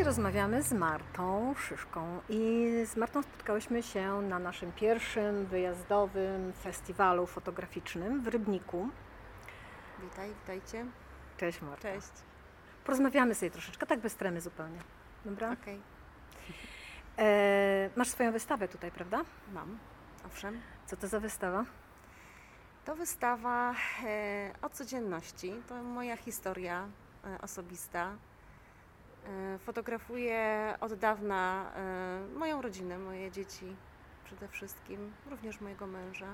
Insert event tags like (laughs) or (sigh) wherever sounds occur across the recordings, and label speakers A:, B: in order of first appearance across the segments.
A: Dzisiaj rozmawiamy z Martą Szyszką i z Martą spotkałyśmy się na naszym pierwszym wyjazdowym festiwalu fotograficznym w Rybniku.
B: Witaj, witajcie.
A: Cześć Marta.
B: Cześć.
A: Porozmawiamy sobie troszeczkę, tak bez tremy zupełnie. Dobra?
B: Okej,
A: E, masz swoją wystawę tutaj, prawda?
B: mam. Owszem.
A: Co to za wystawa?
B: To wystawa e, o codzienności. To moja historia e, osobista. E, fotografuję od dawna e, moją rodzinę, moje dzieci przede wszystkim, również mojego męża.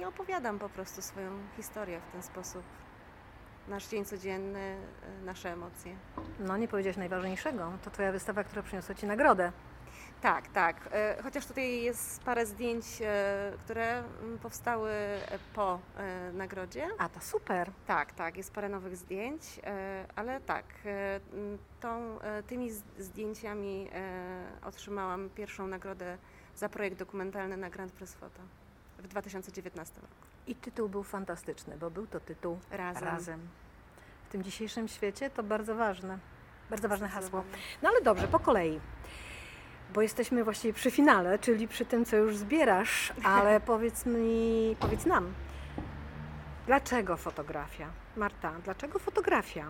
B: I opowiadam po prostu swoją historię w ten sposób. Nasz dzień codzienny, e, nasze emocje.
A: No nie powiedziałeś najważniejszego. To twoja wystawa, która przyniosła Ci nagrodę.
B: Tak, tak. E, Chociaż tutaj jest parę zdjęć, e, które mm, powstały e, po nagrodzie.
A: A, to super.
B: Tak, tak, jest parę nowych zdjęć, ale tak, tą, tymi zdjęciami otrzymałam pierwszą nagrodę za projekt dokumentalny na Grand Press Photo w 2019 roku.
A: I tytuł był fantastyczny, bo był to tytuł
B: Razem.
A: Razem. W tym dzisiejszym świecie to bardzo ważne. Bardzo ważne hasło. No ale dobrze, po kolei. Bo jesteśmy właściwie przy finale, czyli przy tym, co już zbierasz, ale (laughs) powiedz mi, powiedz nam, dlaczego fotografia? Marta, dlaczego fotografia?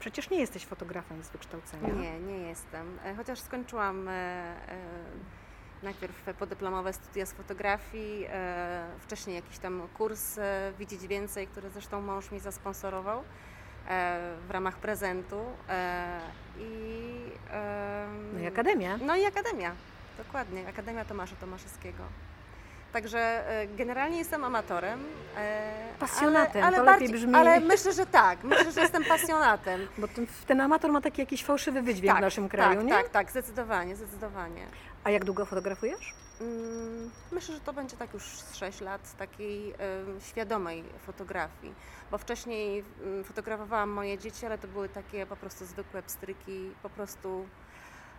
A: Przecież nie jesteś fotografem z wykształcenia.
B: Nie, nie jestem. E, Chociaż skończyłam e, e, najpierw podyplomowe studia z fotografii, e, wcześniej jakiś tam kurs e, Widzieć Więcej, który zresztą mąż mi zasponsorował w ramach prezentu. E, I,
A: No i akademia.
B: no i Akademia, dokładnie, Akademia Tomasza Tomaszewskiego. Także e, generalnie jestem amatorem. e,
A: Pasjonatem,
B: ale,
A: to
B: ale
A: lepiej
B: bardziej-
A: brzmi.
B: Ale myślę, że tak, myślę, że jestem pasjonatem. (laughs)
A: Bo ten, ten amator ma taki jakiś fałszywy wydźwięk w naszym kraju,
B: tak,
A: nie?
B: Tak, tak, zdecydowanie, zdecydowanie.
A: A jak długo fotografujesz?
B: Myślę, że to będzie tak już z 6 lat takiej świadomej fotografii, bo wcześniej mm, fotografowałam moje dzieci, ale to były takie po prostu zwykłe pstryki, po prostu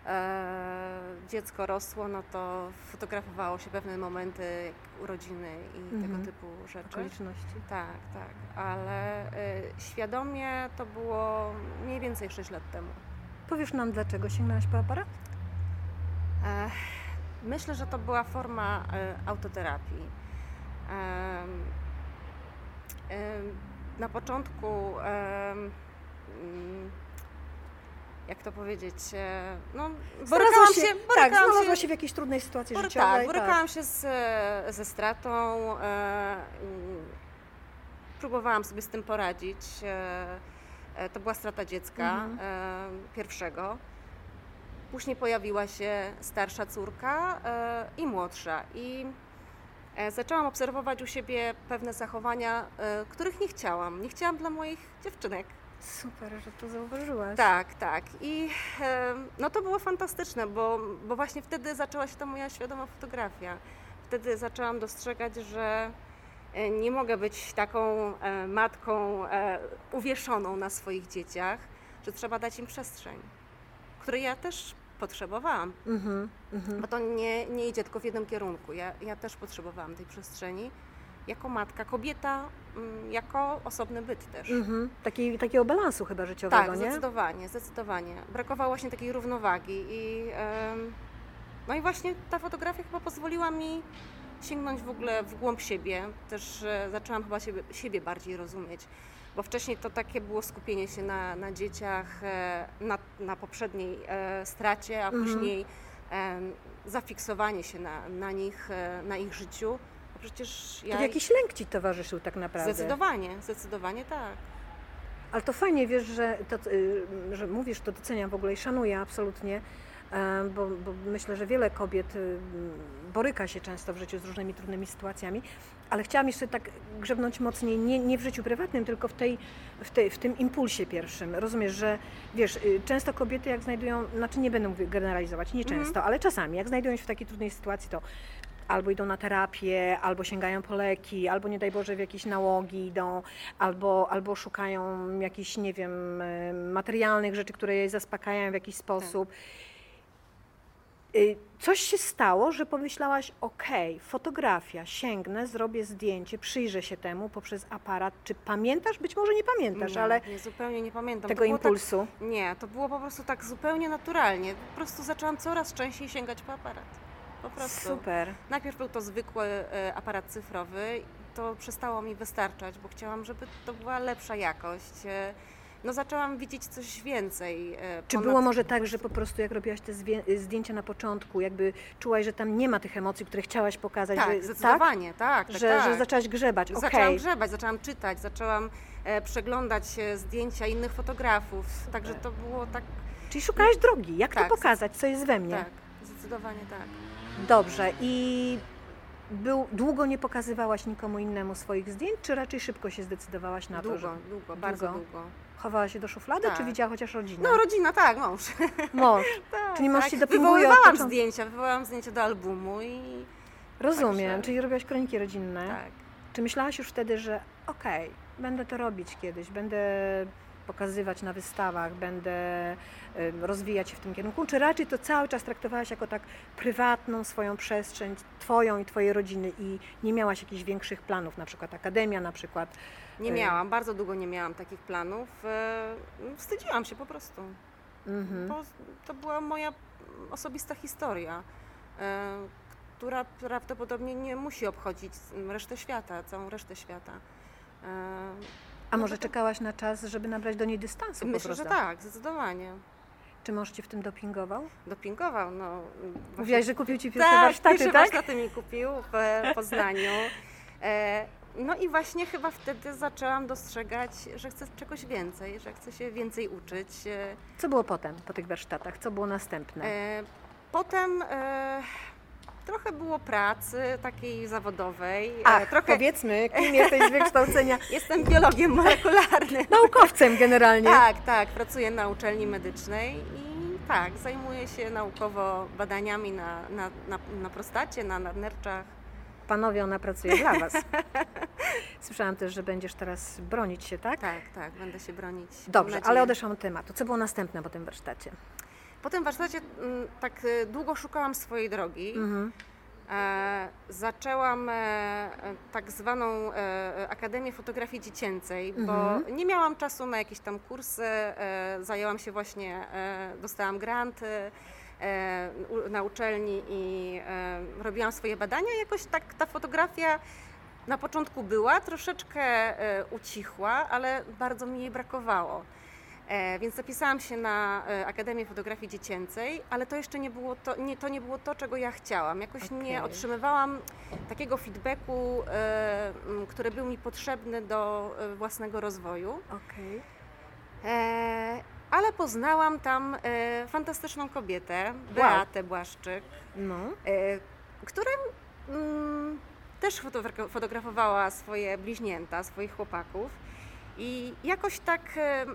B: e, dziecko rosło, no to fotografowało się pewne momenty, urodziny i
A: Mhm.
B: tego typu rzeczy.
A: Okoliczności.
B: Tak, tak, ale e, świadomie to było mniej więcej 6 lat temu.
A: Powiesz nam, dlaczego sięgnęłaś po aparat?
B: E, Myślę, że to była forma e, autoterapii. Na początku, mm, jak to powiedzieć, e, no, borykałam
A: Znalazła
B: się,
A: tak,
B: borykałam
A: znalazła
B: się,
A: się w jakiejś trudnej sytuacji
B: bory-
A: życiowej.
B: tak, borykałam się z, ze stratą, e, próbowałam sobie z tym poradzić. To była strata dziecka
A: Mhm.
B: pierwszego. Później pojawiła się starsza córka e, i młodsza. I e, zaczęłam obserwować u siebie pewne zachowania, e, których nie chciałam. Nie chciałam dla moich dziewczynek.
A: Super, że to zauważyłaś.
B: Tak, tak. I no to było fantastyczne, bo, bo właśnie wtedy zaczęła się ta moja świadoma fotografia. Wtedy zaczęłam dostrzegać, że nie mogę być taką matką uwieszoną na swoich dzieciach, że trzeba dać im przestrzeń, której ja też potrzebowałam.
A: Mhm, mhm.
B: Bo to nie, nie idzie tylko w jednym kierunku. Ja, ja też potrzebowałam tej przestrzeni. Jako matka, kobieta, mm, jako osobny byt też.
A: Mhm. Taki, takiego balansu chyba życiowego,
B: Tak,
A: nie?
B: zdecydowanie, zdecydowanie. Brakowało właśnie takiej równowagi i em, no i właśnie ta fotografia chyba pozwoliła mi sięgnąć w ogóle w głąb siebie. Też e, zaczęłam chyba siebie, siebie bardziej rozumieć, bo wcześniej to takie było skupienie się na, na dzieciach, e, na, na poprzedniej e, stracie, a
A: Mhm.
B: później em, zafiksowanie się na, na nich, e, na ich życiu. Bo przecież ja...
A: To jakiś lęk ci towarzyszył tak naprawdę.
B: Zdecydowanie, zdecydowanie tak.
A: Ale to fajnie, wiesz, że, to, y, że mówisz, to doceniam w ogóle i szanuję absolutnie, bo, bo myślę, że wiele kobiet y, boryka się często w życiu z różnymi trudnymi sytuacjami, ale chciałam jeszcze tak grzebnąć mocniej, nie, nie w życiu prywatnym, tylko w, tej, w, tej, w tym impulsie pierwszym. Rozumiesz, że wiesz, y, często kobiety jak znajdują, znaczy nie będę generalizować, nie
B: Mhm.
A: często, ale czasami, jak znajdują się w takiej trudnej sytuacji, to albo idą na terapię, albo sięgają po leki, albo nie daj Boże w jakieś nałogi idą, albo, albo szukają jakichś, nie wiem, e, materialnych rzeczy, które je zaspokajają w jakiś sposób. Y, Coś się stało, że pomyślałaś, okej, fotografia, sięgnę, zrobię zdjęcie, przyjrzę się temu poprzez aparat. Czy pamiętasz? Być może nie pamiętasz,
B: nie,
A: ale
B: nie, zupełnie nie pamiętam.
A: tego
B: było
A: impulsu.
B: Tak, nie, to było po prostu tak zupełnie naturalnie. Po prostu zaczęłam coraz częściej sięgać po aparat. Po prostu.
A: Super.
B: Najpierw był to zwykły e, aparat cyfrowy. To przestało mi wystarczać, bo chciałam, żeby to była lepsza jakość. No zaczęłam widzieć coś więcej. e,
A: Czy
B: ponad-
A: było może tak, że po prostu jak robiłaś te zdjęcia na początku, jakby czułaś, że tam nie ma tych emocji, które chciałaś pokazać?
B: Tak,
A: że,
B: zdecydowanie, tak. tak,
A: Że,
B: tak.
A: że zaczęłaś grzebać, okej.
B: Zaczęłam grzebać, zaczęłam czytać, zaczęłam e, przeglądać e, zdjęcia innych fotografów. Także to było tak,
A: Czyli szukałaś drogi, jak
B: Tak,
A: to pokazać, co jest we mnie.
B: tak, zdecydowanie tak.
A: Dobrze. I był, długo nie pokazywałaś nikomu innemu swoich zdjęć, czy raczej szybko się zdecydowałaś na
B: długo,
A: to, że
B: długo, bardzo
A: Długo?
B: Długo.
A: chowałaś się do szuflady,
B: Tak.
A: czy widziała chociaż rodzinę?
B: No rodzina, tak, mąż. (laughs)
A: Mąż. (laughs)
B: tak,
A: Czyli mąż
B: tak.
A: ci dopinguje
B: Wywoływałam
A: początku.
B: zdjęcia, wywołałam zdjęcia do albumu i
A: Rozumiem,
B: Także-
A: czyli robiłaś kroniki rodzinne.
B: tak.
A: Czy myślałaś już wtedy, że okej, będę to robić kiedyś, będę pokazywać na wystawach, będę rozwijać się w tym kierunku, czy raczej to cały czas traktowałaś jako tak prywatną swoją przestrzeń, twoją i twojej rodziny i nie miałaś jakichś większych planów, na przykład akademia, na przykład
B: Nie miałam, bardzo długo nie miałam takich planów. e, Wstydziłam się po prostu.
A: mhm.
B: Bo to była moja osobista historia, e, która prawdopodobnie nie musi obchodzić resztę świata, całą resztę świata. E,
A: A
B: no
A: może czekałaś na czas, żeby nabrać do niej dystansu po
B: Myślę, że tak, zdecydowanie.
A: Czy mąż cię w tym dopingował?
B: Dopingował, no.
A: Mówiłaś, że kupił ci pierwsze
B: tak,
A: warsztaty,
B: pierwsze
A: tak?
B: warsztaty mi kupił w Poznaniu. No i właśnie chyba wtedy zaczęłam dostrzegać, że chcę czegoś więcej, że chcę się więcej uczyć. E,
A: Co było potem, po tych warsztatach? Co było następne?
B: E, Potem e, trochę było pracy takiej zawodowej.
A: Ach,
B: trochę
A: powiedzmy, kim jesteś z (laughs) wykształcenia?
B: jestem biologiem molekularnym. (laughs)
A: Naukowcem generalnie.
B: Tak, tak, pracuję na uczelni medycznej i tak, zajmuję się naukowo badaniami na, na, na, na prostacie, na nadnerczach.
A: Panowie, ona pracuje dla Was. (laughs) Słyszałam też, że będziesz teraz bronić się, tak?
B: Tak, tak, będę się bronić.
A: Dobrze, ale odeszłam od tematu. Co było następne po tym warsztacie?
B: Po tym warsztacie mm, tak e, długo szukałam swojej drogi.
A: Mhm.
B: E, zaczęłam e, e, tak zwaną e, Akademię Fotografii Dziecięcej, bo
A: Mhm.
B: nie miałam czasu na jakieś tam kursy, e, zajęłam się właśnie, e, dostałam granty e, u- na uczelni i e, robiłam swoje badania. Jakoś tak ta fotografia na początku była, troszeczkę e, ucichła, ale bardzo mi jej brakowało. E, więc zapisałam się na e, Akademię Fotografii Dziecięcej, ale to jeszcze nie było to, nie, to nie było to, czego ja chciałam. Jakoś nie
A: Okej.
B: otrzymywałam takiego feedbacku, e, który był mi potrzebny do e, własnego rozwoju.
A: Okej.
B: E, ale poznałam tam e, fantastyczną kobietę, Beatę Błaszczyk,
A: No.
B: e, która mm, też fotogra- fotografowała swoje bliźnięta, swoich chłopaków. I jakoś tak e,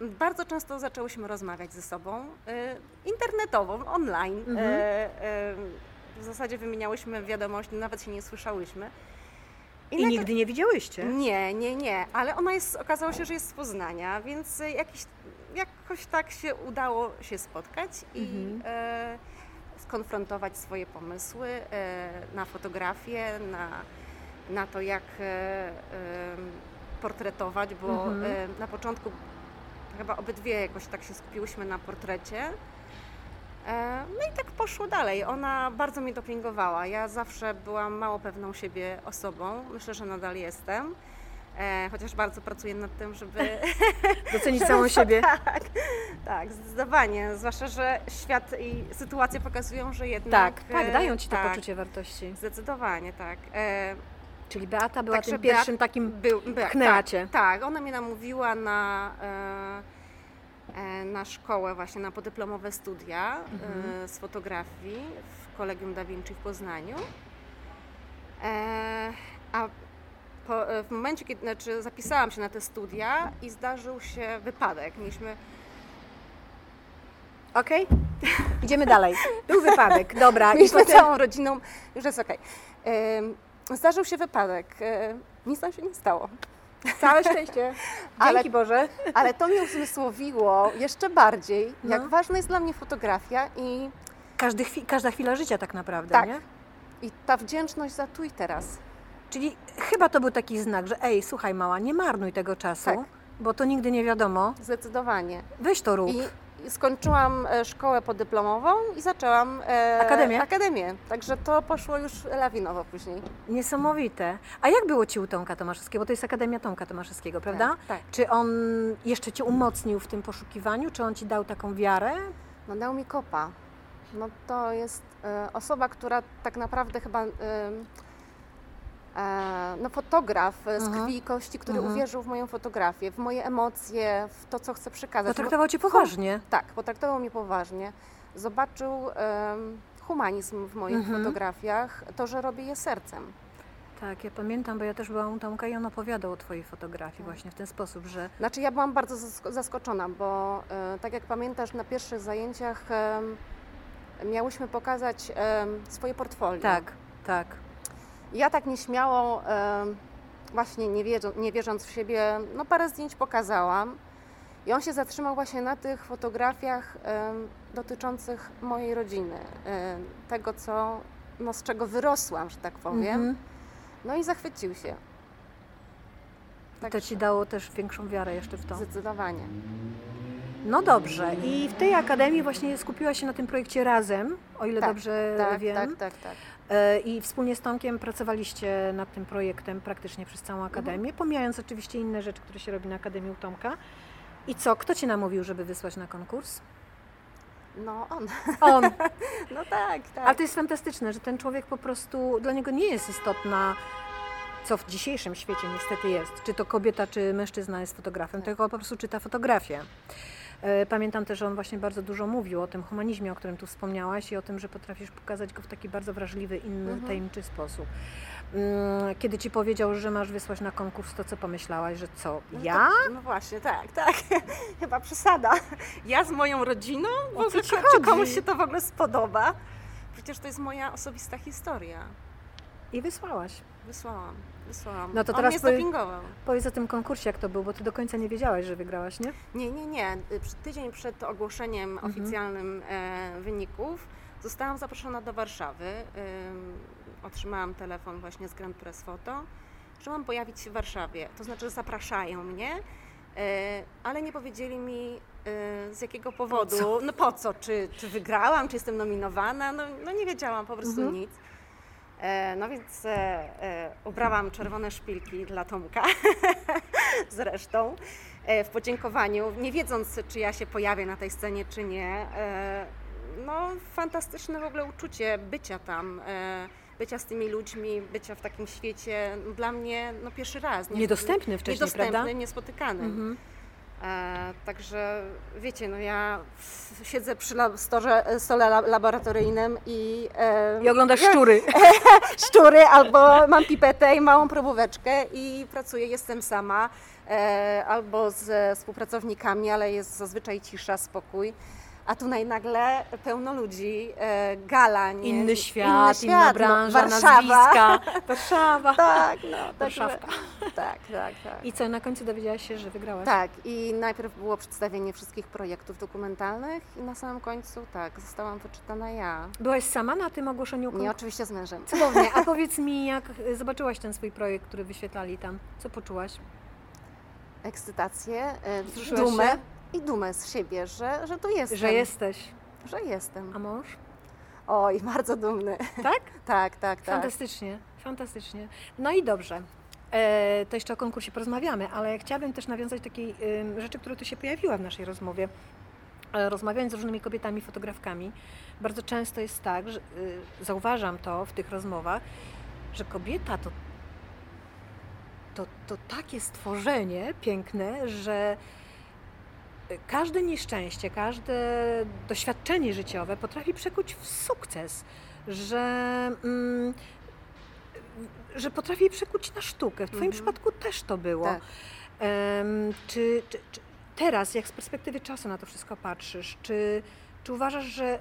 B: bardzo często zaczęłyśmy rozmawiać ze sobą e, internetowo, online.
A: Mhm.
B: E, e, w zasadzie wymieniałyśmy wiadomości, nawet się nie słyszałyśmy.
A: I
B: nagle-
A: nigdy nie widziałyście?
B: nie, nie, nie, ale ona jest, okazało się, że jest z Poznania, więc e, jakiś, jakoś tak się udało się spotkać i
A: Mhm.
B: e, skonfrontować swoje pomysły e, na fotografię, na, na to, jak e, portretować, bo
A: Mhm.
B: e, na początku chyba obydwie jakoś tak się skupiłyśmy na portrecie. E, No i tak poszło dalej. Ona bardzo mnie dopingowała. Ja zawsze byłam mało pewną siebie osobą. Myślę, że nadal jestem. E, chociaż bardzo pracuję nad tym, żeby. (laughs)
A: Docenić (laughs) samą siebie? (laughs)
B: tak, tak, zdecydowanie. Zwłaszcza, że świat i sytuacje pokazują, że jednak.
A: Tak, tak,
B: e,
A: dają Ci to
B: tak,
A: poczucie wartości.
B: Zdecydowanie, tak. E,
A: Czyli Beata była
B: Także
A: tym pierwszym
B: Beat-
A: takim
B: był, tak, tak, ona mnie namówiła na, e, e, na szkołę, właśnie na podyplomowe studia
A: Mhm.
B: e, z fotografii w Kolegium Da Vinci w Poznaniu. E, a po, e, w momencie, kiedy znaczy zapisałam się na te studia i zdarzył się wypadek. Mieliśmy
A: Okej? (laughs) Idziemy dalej. Był wypadek, dobra. I
B: Mieliśmy
A: potem...
B: całą rodziną, już jest okej. Em, Zdarzył się wypadek. e, Nic nam się nie stało.
A: Całe szczęście. (laughs)
B: Ale-
A: Dzięki Boże.
B: Ale to mnie uzmysłowiło jeszcze bardziej, jak
A: No.
B: ważna jest dla mnie fotografia i
A: każdy każda chwila życia tak naprawdę,
B: Tak.
A: nie?
B: I ta wdzięczność za tu i teraz.
A: Czyli chyba to był taki znak, że ej, słuchaj mała, nie marnuj tego czasu,
B: Tak.
A: bo to nigdy nie wiadomo.
B: Zdecydowanie.
A: Weź to rób.
B: I skończyłam e, szkołę podyplomową i zaczęłam e,
A: Akademię?
B: akademię. Także to poszło już lawinowo później.
A: Niesamowite. A jak było Ci u Tomka Tomaszewskiego? Bo to jest Akademia Tomka Tomaszewskiego, prawda?
B: Tak, tak.
A: Czy on jeszcze Cię umocnił w tym poszukiwaniu? Czy on Ci dał taką wiarę?
B: No dał mi kopa. No to jest e, osoba, która tak naprawdę chyba... E, no fotograf e, z krwi i kości, który
A: Mhm.
B: uwierzył w moją fotografię, w moje emocje, w to, co chcę przekazać.
A: Potraktował Cię poważnie.
B: Tak, potraktował mnie poważnie. Zobaczył em, humanizm w moich
A: Mhm.
B: fotografiach, to, że robię je sercem.
A: Tak, ja pamiętam, bo ja też byłam u Tomka i on opowiadał o Twojej fotografii
B: Tak.
A: właśnie w ten sposób, że
B: Znaczy ja byłam bardzo zask- zaskoczona, bo e, tak jak pamiętasz, na pierwszych zajęciach em, miałyśmy pokazać em, swoje portfolio.
A: tak, tak.
B: Ja tak nieśmiało, właśnie nie, nie wierząc w siebie, no parę zdjęć pokazałam. I on się zatrzymał właśnie na tych fotografiach dotyczących mojej rodziny, tego, co, no, z czego wyrosłam, że tak powiem.
A: Mhm.
B: No i zachwycił się.
A: To
B: Także
A: Ci dało też większą wiarę jeszcze w to.
B: Zdecydowanie.
A: No dobrze. I w tej Akademii właśnie skupiła się na tym projekcie razem, o ile
B: Tak,
A: dobrze
B: Tak,
A: wiem.
B: tak, tak, tak.
A: I wspólnie z Tomkiem pracowaliście nad tym projektem praktycznie przez całą
B: Mhm.
A: Akademię, pomijając oczywiście inne rzeczy, które się robi na Akademii u Tomka. I co, kto Cię namówił, żeby wysłać na konkurs?
B: No on.
A: On. (laughs)
B: No tak, tak.
A: Ale to jest fantastyczne, że ten człowiek po prostu, dla niego nie jest istotna, co w dzisiejszym świecie niestety jest, czy to kobieta, czy mężczyzna jest fotografem,
B: Tak.
A: tylko po prostu czyta fotografię. E, Pamiętam też, że on właśnie bardzo dużo mówił o tym humanizmie, o którym tu wspomniałaś i o tym, że potrafisz pokazać go w taki bardzo wrażliwy, inny,
B: Mhm.
A: tajemniczy sposób. Mm, Kiedy ci powiedział, że masz wysłać na konkurs, to co pomyślałaś, że co,
B: No
A: ja?
B: To, no właśnie, tak, tak. (laughs) Chyba przesada. Ja z moją rodziną? W ogóle, czy
A: chodzi?
B: komuś się to w ogóle spodoba? Przecież to jest moja osobista historia.
A: I wysłałaś.
B: Wysłałam, wysłałam.
A: No to
B: On
A: teraz
B: mnie
A: powie-. Powiedz o tym konkursie, jak to był, bo ty do końca nie wiedziałaś, że wygrałaś, nie?
B: Nie, nie, nie. Tydzień przed ogłoszeniem
A: Mhm.
B: oficjalnym e, wyników zostałam zaproszona do Warszawy. Ym, otrzymałam telefon właśnie z Grand Press Photo, że mam pojawić się w Warszawie. To znaczy, że zapraszają mnie, e, ale nie powiedzieli mi e, z jakiego powodu. No po co? Czy, czy wygrałam, czy jestem nominowana? No, no nie wiedziałam po prostu
A: Mhm.
B: nic. E, No więc e, e, ubrałam czerwone szpilki dla Tomka (laughs) zresztą w podziękowaniu, nie wiedząc czy ja się pojawię na tej scenie czy nie. No fantastyczne w ogóle uczucie bycia tam, bycia z tymi ludźmi, bycia w takim świecie. No, Dla mnie no pierwszy raz. nie-
A: Niedostępny wcześniej,
B: Niedostępny,
A: prawda?
B: niespotykany.
A: Mhm.
B: E, także wiecie, no ja siedzę przy storze, stole la- laboratoryjnym i, e,
A: I oglądasz (laughs) szczury. (laughs)
B: szczury albo mam pipetę i małą probóweczkę i pracuję, jestem sama e, albo ze współpracownikami, ale jest zazwyczaj cisza, spokój. A tu nagle pełno ludzi, e, gala, nie?
A: Inny świat,
B: Inny
A: inna
B: świat,
A: branża,
B: no, Warszawa.
A: nazwiska. (laughs) Warszawa.
B: Tak, no, (laughs)
A: Warszawka.
B: tak, tak, tak.
A: I co, na końcu dowiedziałaś się, że wygrałaś?
B: Tak, i najpierw było przedstawienie wszystkich projektów dokumentalnych i na samym końcu tak, zostałam wyczytana ja.
A: Byłaś sama na tym ogłoszeniu
B: Nie, oczywiście z mężem.
A: Cudownie. A (laughs) powiedz mi, jak y, zobaczyłaś ten swój projekt, który wyświetlali tam, co poczułaś?
B: Ekscytację, e,
A: Wzruszyłaś
B: dumę
A: się?
B: I dumę z siebie, że, że tu jestem.
A: Że jesteś.
B: Że jestem.
A: A mąż?
B: Oj, bardzo dumny.
A: Tak? (laughs)
B: Tak, tak, tak.
A: Fantastycznie, fantastycznie. No i dobrze. E, to jeszcze o konkursie porozmawiamy, ale chciałabym też nawiązać do takiej ym, rzeczy, która tu się pojawiła w naszej rozmowie. E, Rozmawiając z różnymi kobietami, fotografkami, bardzo często jest tak, że y, zauważam to w tych rozmowach, że kobieta to, to, to takie stworzenie piękne, że każde nieszczęście, każde doświadczenie życiowe potrafi przekuć w sukces, że, mm, że potrafi przekuć na sztukę. W Twoim
B: Mhm.
A: przypadku też to było.
B: Tak.
A: Em, czy, czy, czy teraz, jak z perspektywy czasu na to wszystko patrzysz, czy, czy uważasz, że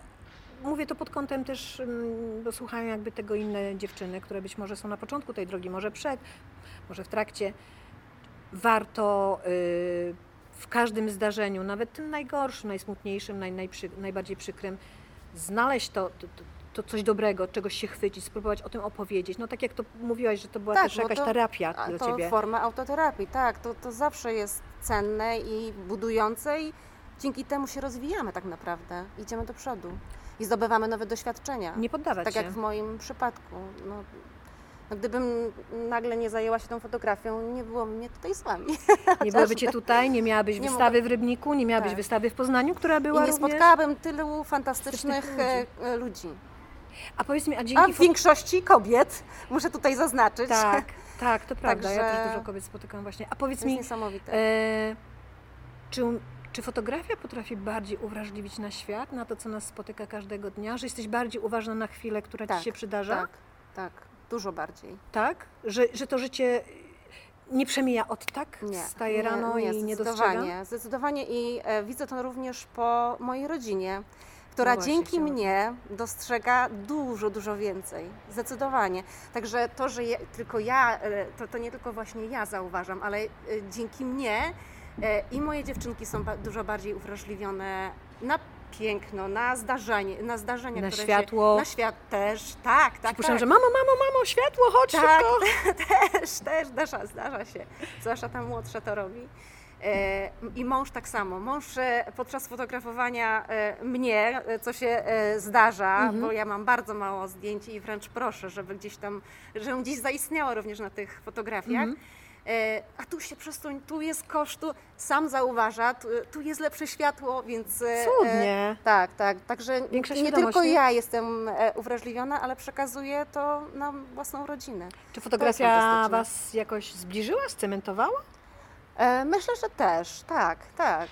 A: mówię to pod kątem też, mm, bo słuchają jakby tego inne dziewczyny, które być może są na początku tej drogi, może przed, może w trakcie, warto y, w każdym zdarzeniu, nawet tym najgorszym, najsmutniejszym, naj, najprzy, najbardziej przykrym, znaleźć to, to, to, coś dobrego, czegoś się chwycić, spróbować o tym opowiedzieć. No tak jak to mówiłaś, że to była
B: Tak,
A: też jakaś
B: to-
A: terapia dla
B: to
A: ciebie.
B: forma autoterapii, tak. To, to zawsze jest cenne i budujące i dzięki temu się rozwijamy tak naprawdę. Idziemy do przodu i zdobywamy nowe doświadczenia.
A: Nie poddawać
B: tak
A: się.
B: jak w moim przypadku. No, no gdybym nagle nie zajęła się tą fotografią, nie było mnie tutaj z Wami. (laughs)
A: Nie byłoby cię tutaj, nie miałabyś
B: Nie
A: wystawy w Rybniku, nie miałabyś
B: Tak.
A: wystawy w Poznaniu, która
B: I
A: była
B: nie
A: również...
B: spotkałabym tylu fantastycznych
A: ludzi.
B: e, e, ludzi.
A: A powiedz mi, a
B: A
A: dzięki...
B: w większości kobiet, muszę tutaj zaznaczyć.
A: Tak, tak, to prawda. Ja
B: Także-
A: też dużo kobiet spotykam właśnie. A powiedz mi,
B: niesamowite.
A: e, czy, czy fotografia potrafi bardziej uwrażliwić na świat, na to, co nas spotyka każdego dnia? Że jesteś bardziej uważna na chwilę, która
B: Tak,
A: ci się przydarza?
B: tak, tak, dużo bardziej.
A: Tak? Że, że to życie nie przemija od tak?
B: Nie,
A: Wstaje rano i nie
B: zdecydowanie, zdecydowanie i e, widzę to również po mojej rodzinie, która
A: No
B: dzięki mnie dostrzega dużo, dużo więcej. Zdecydowanie. Także to, że ja, tylko ja, e, to, to nie tylko właśnie ja zauważam, ale e, dzięki mnie e, i moje dziewczynki są ba- dużo bardziej uwrażliwione na piękno, na zdarzenie, na zdarzenia,
A: Na
B: które
A: światło.
B: Się, na świat też, tak, tak,
A: Przypuszczam,
B: tak.
A: że mamo, mamo, mamo, światło, chodź
B: Tak,
A: szybko. (laughs)
B: też, też zdarza, zdarza się. Zwłaszcza ta młodsza to robi. E, I mąż tak samo. Mąż e, podczas fotografowania e, mnie, co się zdarza,
A: Mhm.
B: bo ja mam bardzo mało zdjęć i wręcz proszę, żeby gdzieś tam, żebym gdzieś zaistniała również na tych fotografiach.
A: Mhm.
B: E, A tu się przesuń, tu jest kosztu, sam zauważa, tu, tu jest lepsze światło, więc. e,
A: Cudnie.
B: tak, tak. Także
A: Większa
B: nie tylko ja jestem e, uwrażliwiona, ale przekazuję to na własną rodzinę.
A: Czy fotografia. Was jakoś zbliżyła, scementowała?
B: E, myślę, że też, tak, tak,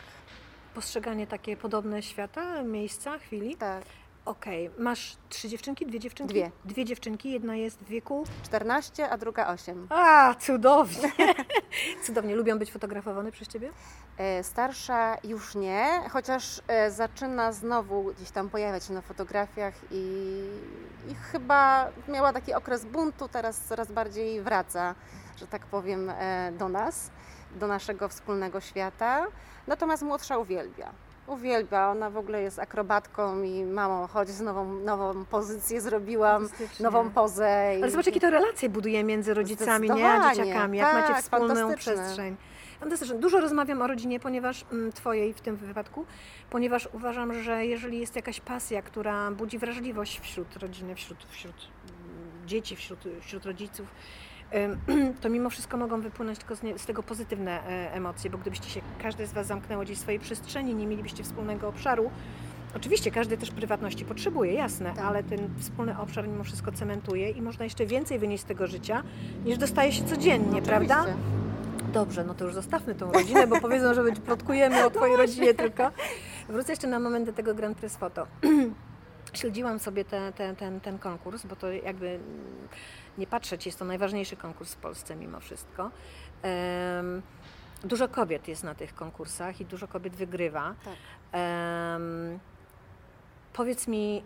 A: Postrzeganie takie podobne świata, miejsca, chwili?
B: tak.
A: Okej, masz trzy dziewczynki, dwie dziewczynki?
B: Dwie.
A: Dwie dziewczynki, jedna jest w wieku...
B: 14, a druga 8.
A: A, cudownie. (laughs) cudownie. Lubią być fotografowane przez Ciebie?
B: E, starsza już nie, chociaż e, zaczyna znowu gdzieś tam pojawiać się na fotografiach i, i chyba miała taki okres buntu, teraz coraz bardziej wraca, że tak powiem, e, do nas, do naszego wspólnego świata. Natomiast młodsza uwielbia. Uwielbia, ona w ogóle jest akrobatką i mamo, chodź z nową, nową pozycję zrobiłam, nową pozę.
A: Ale zobacz, jakie to relacje buduje między rodzicami, nie? A dzieciakami, jak
B: Tak,
A: macie wspólną
B: fantastyczne.
A: przestrzeń. Fantastyczne. Dużo rozmawiam o rodzinie, ponieważ mm, Twojej w tym wypadku, ponieważ uważam, że jeżeli jest jakaś pasja, która budzi wrażliwość wśród rodziny, wśród, wśród mm, dzieci, wśród, wśród rodziców, (clears throat) to mimo wszystko mogą wypłynąć tylko z, nie, z tego pozytywne e, emocje, bo gdybyście się, każdy z Was zamknęło gdzieś w swojej przestrzeni, nie mielibyście wspólnego obszaru, Oczywiście każdy też prywatności potrzebuje, jasne,
B: Tak.
A: ale ten wspólny obszar mimo wszystko cementuje i można jeszcze więcej wynieść z tego życia, niż dostaje się codziennie, prawda?
B: Oczywiście.
A: Dobrze, no to już zostawmy tą rodzinę, bo powiedzą, że plotkujemy o Twojej rodzinie tylko. Wrócę jeszcze na moment do tego Grand Prix Photo. (clears throat) Śledziłam sobie te, te, ten, ten konkurs, bo to jakby nie patrzeć, jest to najważniejszy konkurs w Polsce mimo wszystko. Dużo kobiet jest na tych konkursach i dużo kobiet wygrywa.
B: Tak.
A: Powiedz mi,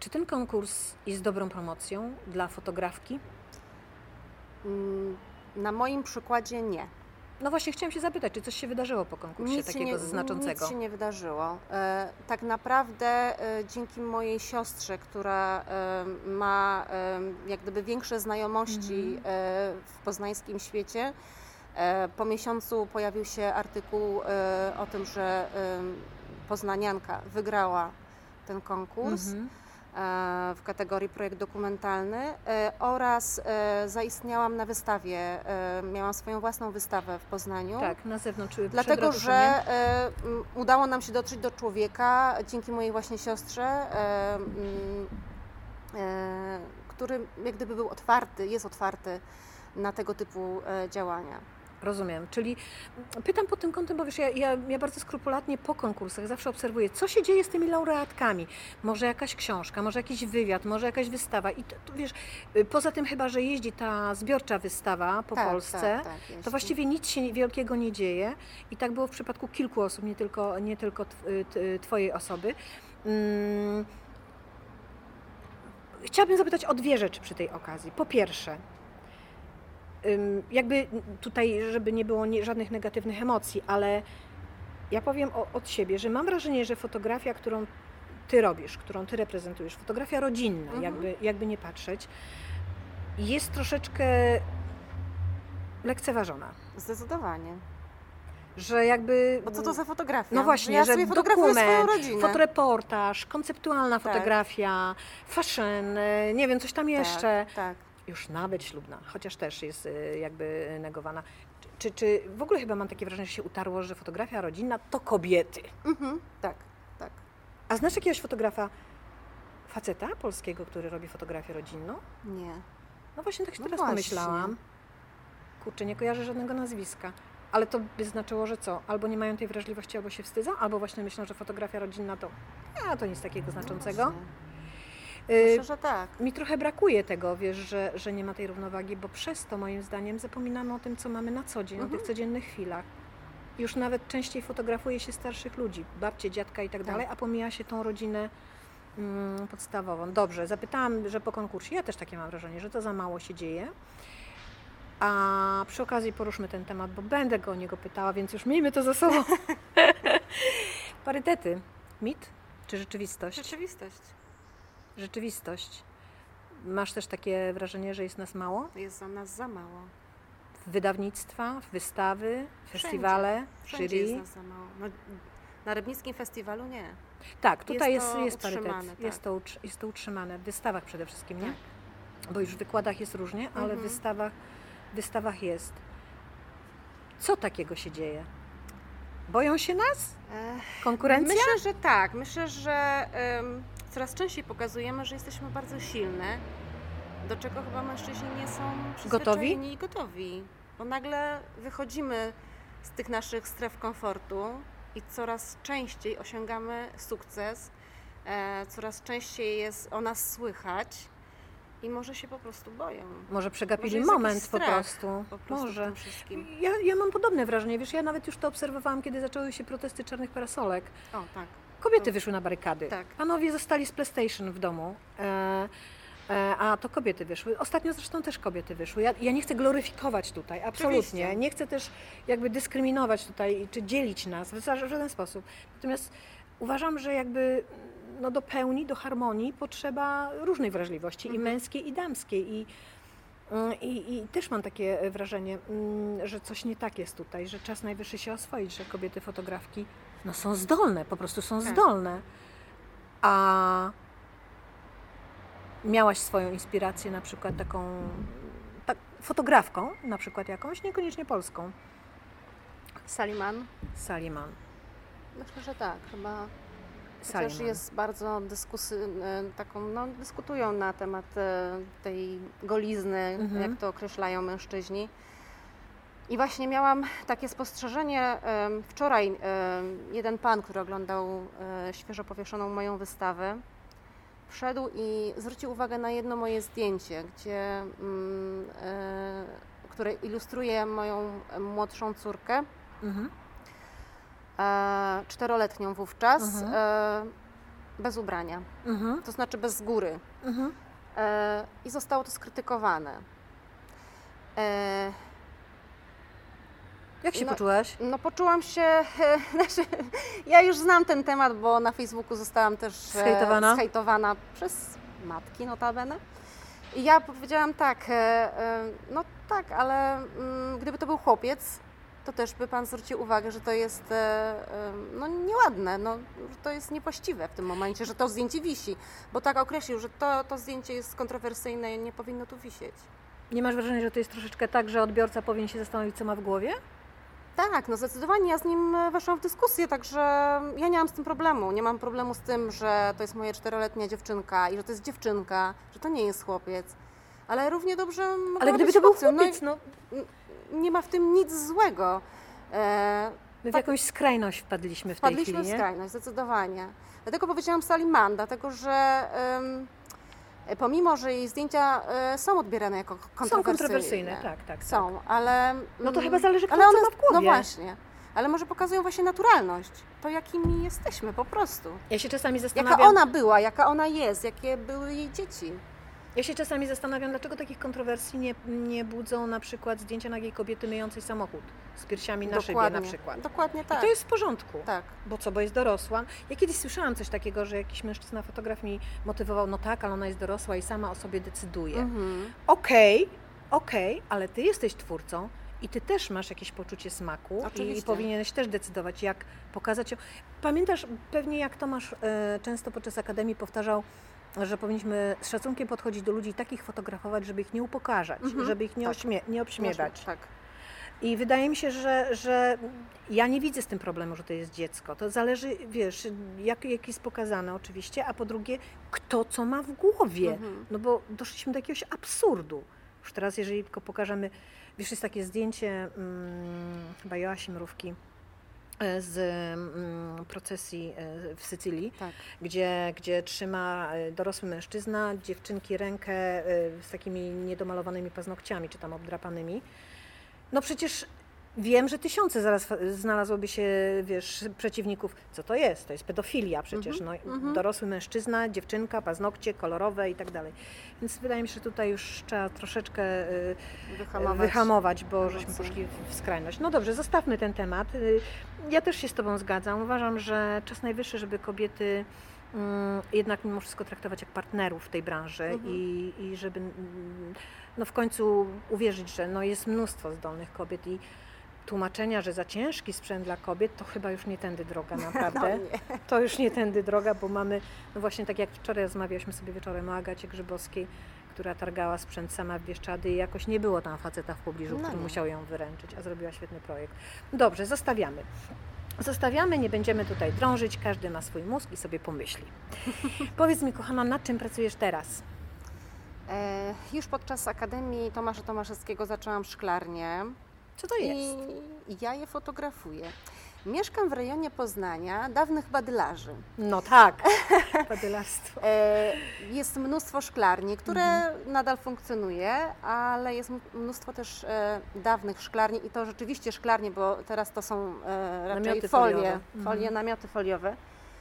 A: czy ten konkurs jest dobrą promocją dla fotografki?
B: Mm, Na moim przykładzie nie.
A: No właśnie chciałam się zapytać, czy coś się wydarzyło po konkursie
B: Nic
A: takiego
B: nie,
A: znaczącego?
B: Nic się nie wydarzyło. E, tak naprawdę e, dzięki mojej siostrze, która e, ma jak gdyby większe znajomości
A: Mhm.
B: w poznańskim świecie, po miesiącu pojawił się artykuł o tym, że poznanianka wygrała ten konkurs.
A: Mhm.
B: W kategorii projekt dokumentalny e, oraz e, zaistniałam na wystawie. e, Miałam swoją własną wystawę w Poznaniu.
A: Tak, na zewnątrz.
B: Dlatego, że e, udało nam się dotrzeć do człowieka dzięki mojej właśnie siostrze, e, e, który jak gdyby był otwarty, jest otwarty na tego typu e, działania.
A: Rozumiem, czyli pytam pod tym kątem, bo wiesz, ja, ja, ja bardzo skrupulatnie po konkursach zawsze obserwuję, co się dzieje z tymi laureatkami. Może jakaś książka, może jakiś wywiad, może jakaś wystawa. I to, to, wiesz, y, poza tym chyba, że jeździ ta zbiorcza wystawa po
B: Tak,
A: Polsce,
B: tak, tak,
A: to właściwie nic się wielkiego nie dzieje. I tak było w przypadku kilku osób, nie tylko, nie tylko tw- t- Twojej osoby. Mm. Chciałabym zapytać o dwie rzeczy przy tej okazji. Po pierwsze, jakby tutaj, żeby nie było żadnych negatywnych emocji, ale ja powiem o, od siebie, że mam wrażenie, że fotografia, którą ty robisz, którą ty reprezentujesz, fotografia rodzinna,
B: Mhm.
A: jakby, jakby nie patrzeć, jest troszeczkę lekceważona.
B: Zdecydowanie.
A: Że jakby.
B: Bo co to za fotografia?
A: No właśnie,
B: ja
A: że
B: sobie
A: dokument,
B: rodzinę.
A: fotoreportaż, konceptualna
B: Tak.
A: fotografia, fashion, e, nie wiem, coś tam jeszcze.
B: Tak, tak.
A: Już nawet ślubna, chociaż też jest e, jakby negowana. Czy, czy, w ogóle chyba mam takie wrażenie, że się utarło, że fotografia rodzinna to kobiety?
B: Mhm, tak, tak.
A: A znasz jakiegoś fotografa faceta polskiego, który robi fotografię rodzinną?
B: Nie.
A: No właśnie tak się
B: No
A: teraz
B: właśnie.
A: pomyślałam. Kurczę, nie kojarzę żadnego nazwiska. Ale to by znaczyło, że co? Albo nie mają tej wrażliwości, albo się wstydzą, albo właśnie myślą, że fotografia rodzinna to, a, to nic takiego znaczącego.
B: No.
A: Y,
B: Myślę, że tak.
A: mi trochę brakuje tego, wiesz, że, że nie ma tej równowagi, bo przez to moim zdaniem zapominamy o tym, co mamy na co dzień, o
B: Mhm.
A: tych codziennych chwilach. Już nawet częściej fotografuje się starszych ludzi, babcie, dziadka i tak
B: Tak.
A: dalej, a pomija się tą rodzinę mm, podstawową. Dobrze, zapytałam, że po konkursie, ja też takie mam wrażenie, że to za mało się dzieje. A przy okazji poruszmy ten temat, bo będę go o niego pytała, więc już miejmy to za sobą. (laughs) Parytety. Mit czy rzeczywistość?
B: Rzeczywistość.
A: Rzeczywistość. Masz też takie wrażenie, że jest nas mało?
B: Jest za nas za mało.
A: Wydawnictwa, wystawy,
B: Wszędzie.
A: festiwale,
B: Wszędzie jest
A: jury.
B: nas za mało. No, na Rybnickim Festiwalu nie.
A: Tak, tutaj
B: Jest
A: jest, jest, parytet.
B: tak.
A: Jest, to, jest to utrzymane. W wystawach przede wszystkim, nie?
B: Tak.
A: Bo już w wykładach jest różnie, ale w
B: Mhm.
A: wystawach, w wystawach jest. Co takiego się dzieje? Boją się nas? Konkurencja?
B: Myślę, że tak. Myślę, że coraz częściej pokazujemy, że jesteśmy bardzo silne, do czego chyba mężczyźni nie są przyzwyczajeni i gotowi. Bo nagle wychodzimy z tych naszych stref komfortu i coraz częściej osiągamy sukces, e, coraz częściej jest o nas słychać i może się po prostu boją.
A: Może przegapili
B: Może jest jakiś
A: moment po
B: strach
A: prostu.
B: Po prostu w
A: Może.
B: tym wszystkim.
A: Ja, ja mam podobne wrażenie, wiesz, ja nawet już to obserwowałam, kiedy zaczęły się protesty czarnych parasolek.
B: O, tak.
A: Kobiety wyszły na barykady.
B: Tak.
A: Panowie zostali z PlayStation w domu. E, e, a to kobiety wyszły. Ostatnio zresztą też kobiety wyszły. Ja, ja nie chcę gloryfikować tutaj, absolutnie.
B: Oczywiście.
A: Nie chcę też jakby dyskryminować tutaj, czy dzielić nas w ża- w żaden sposób. Natomiast uważam, że jakby no do pełni, do harmonii potrzeba różnej wrażliwości, i
B: Mhm.
A: męskiej, i damskiej. I, mm, i, I też mam takie wrażenie, mm, że coś nie tak jest tutaj, że czas najwyższy się oswoić, że kobiety fotografki no, są zdolne, po prostu są
B: Tak.
A: zdolne. A miałaś swoją inspirację na przykład taką tak, fotografką, na przykład jakąś, niekoniecznie polską,
B: Saliman?
A: Saliman.
B: Myślę, że tak. Chyba
A: Saliman.
B: Też jest bardzo dyskusy, e, taką, no, dyskutują na temat e, tej golizny,
A: Mhm.
B: jak to określają mężczyźni. I właśnie miałam takie spostrzeżenie wczoraj. Jeden pan, który oglądał e, świeżo powieszoną moją wystawę, wszedł i zwrócił uwagę na jedno moje zdjęcie, gdzie, mm, e, które ilustruje moją młodszą córkę
A: Mhm.
B: e, czteroletnią wówczas,
A: Mhm.
B: bez ubrania,
A: Mhm.
B: to znaczy bez góry.
A: Mhm.
B: I zostało to skrytykowane.
A: Jak się
B: No,
A: poczułaś?
B: no poczułam się, e, (laughs) znaczy, ja już znam ten temat, bo na Facebooku zostałam też e,
A: Zhejtowana?
B: zhejtowana przez matki notabene. I ja powiedziałam tak, e, no tak, ale mm, gdyby to był chłopiec, to też by Pan zwrócił uwagę, że to jest no, nieładne, no, że to jest niewłaściwe w tym momencie, że to zdjęcie wisi, bo tak określił, że to, to zdjęcie jest kontrowersyjne i nie powinno tu wisieć.
A: Nie masz wrażenia, że to jest troszeczkę tak, że odbiorca powinien się zastanowić, co ma w głowie?
B: Tak, no zdecydowanie ja z nim e, weszłam w dyskusję, także ja nie mam z tym problemu. Nie mam problemu z tym, że to jest moja czteroletnia dziewczynka i że to jest dziewczynka, że to nie jest chłopiec. Ale równie dobrze
A: Ale gdyby to był
B: chłopcem.
A: chłopiec, no,
B: No, nie ma w tym nic złego. E,
A: my w
B: tak.
A: jakąś skrajność wpadliśmy w tej
B: Wpadliśmy
A: chwili,
B: w
A: nie?
B: skrajność, zdecydowanie. Dlatego powiedziałam Saliman, dlatego że pomimo, że jej zdjęcia e, są odbierane jako
A: Są
B: kontrowersyjne,
A: kontrowersyjne, tak, tak.
B: Są, ale.
A: No to
B: mm,
A: chyba zależy, kto
B: ale
A: co
B: one,
A: ma w głowie.
B: No właśnie. Ale może pokazują właśnie naturalność. To, jakimi jesteśmy po prostu.
A: Ja się czasami
B: Jaka
A: zastanawiam,
B: ona była, jaka ona jest, jakie były jej dzieci.
A: ja się czasami zastanawiam, dlaczego takich kontrowersji nie, nie budzą na przykład zdjęcia nagiej kobiety myjącej samochód z piersiami na szybie
B: dokładnie,
A: na przykład.
B: Dokładnie
A: I
B: tak.
A: to jest w porządku.
B: Tak.
A: Bo co, bo jest dorosła. Ja kiedyś słyszałam coś takiego, że jakiś mężczyzna fotograf mi motywował, no tak, ale ona jest dorosła i sama o sobie decyduje.
B: Mhm.
A: Okej, okej, ale ty jesteś twórcą i ty też masz jakieś poczucie smaku i,
B: Oczywiście.
A: i powinieneś też decydować, jak pokazać ją. Pamiętasz pewnie, jak Tomasz e, często podczas Akademii powtarzał, że powinniśmy z szacunkiem podchodzić do ludzi, takich fotografować, żeby ich nie upokarzać,
B: Mhm,
A: żeby ich nie,
B: tak.
A: ośmie- nie obśmiewać.
B: Tak.
A: I wydaje mi się, że, że ja nie widzę z tym problemu, że to jest dziecko. To zależy, wiesz, jak, jak jest pokazane oczywiście, a po drugie, kto co ma w głowie.
B: Mhm.
A: No bo doszliśmy do jakiegoś absurdu. Już teraz, jeżeli tylko pokażemy, wiesz, jest takie zdjęcie mm, chyba Joasi Mrówki e, z mm, procesji e, w Sycylii,
B: Tak.
A: gdzie, gdzie trzyma e, dorosły mężczyzna, dziewczynki rękę z takimi niedomalowanymi paznokciami, czy tam obdrapanymi. No przecież wiem, że tysiące zaraz znalazłoby się, wiesz, przeciwników. Co to jest? To jest pedofilia przecież.
B: Mhm,
A: No,
B: mhm.
A: Dorosły mężczyzna, dziewczynka, paznokcie kolorowe i tak dalej. Więc wydaje mi się, że tutaj już trzeba troszeczkę y,
B: Wyhamować.
A: wyhamować, bo
B: emocje.
A: żeśmy poszli w- w skrajność. No dobrze, zostawmy ten temat. Y, Ja też się z Tobą zgadzam. Uważam, że czas najwyższy, żeby kobiety mm, jednak mimo wszystko traktować jak partnerów w tej branży
B: Mhm.
A: i, i żeby mm, no w końcu uwierzyć, że no jest mnóstwo zdolnych kobiet i tłumaczenia, że za ciężki sprzęt dla kobiet, to chyba już nie tędy droga (laughs) naprawdę.
B: No.
A: To już nie tędy droga, bo mamy, no właśnie tak jak wczoraj rozmawialiśmy sobie wieczorem o Agacie Grzybowskiej, która targała sprzęt sama w Bieszczady i jakoś nie było tam faceta w pobliżu,
B: No
A: który
B: nie.
A: musiał ją wyręczyć, a zrobiła świetny projekt. Dobrze, zostawiamy. Zostawiamy, nie będziemy tutaj drążyć, każdy ma swój mózg i sobie pomyśli. (laughs) Powiedz mi, kochana, nad czym pracujesz teraz?
B: E, już podczas Akademii Tomasza Tomaszewskiego zaczęłam szklarnię
A: Co to jest?
B: i ja je fotografuję. Mieszkam w rejonie Poznania, dawnych badylarzy.
A: No tak, (laughs) badylarstwo.
B: E, Jest mnóstwo szklarni, które
A: Mhm.
B: nadal funkcjonuje, ale jest mnóstwo też e, dawnych szklarni i to rzeczywiście szklarnie, bo teraz to są raczej
A: Namioty
B: folie,
A: foliowe.
B: folie,
A: Mhm.
B: namioty foliowe,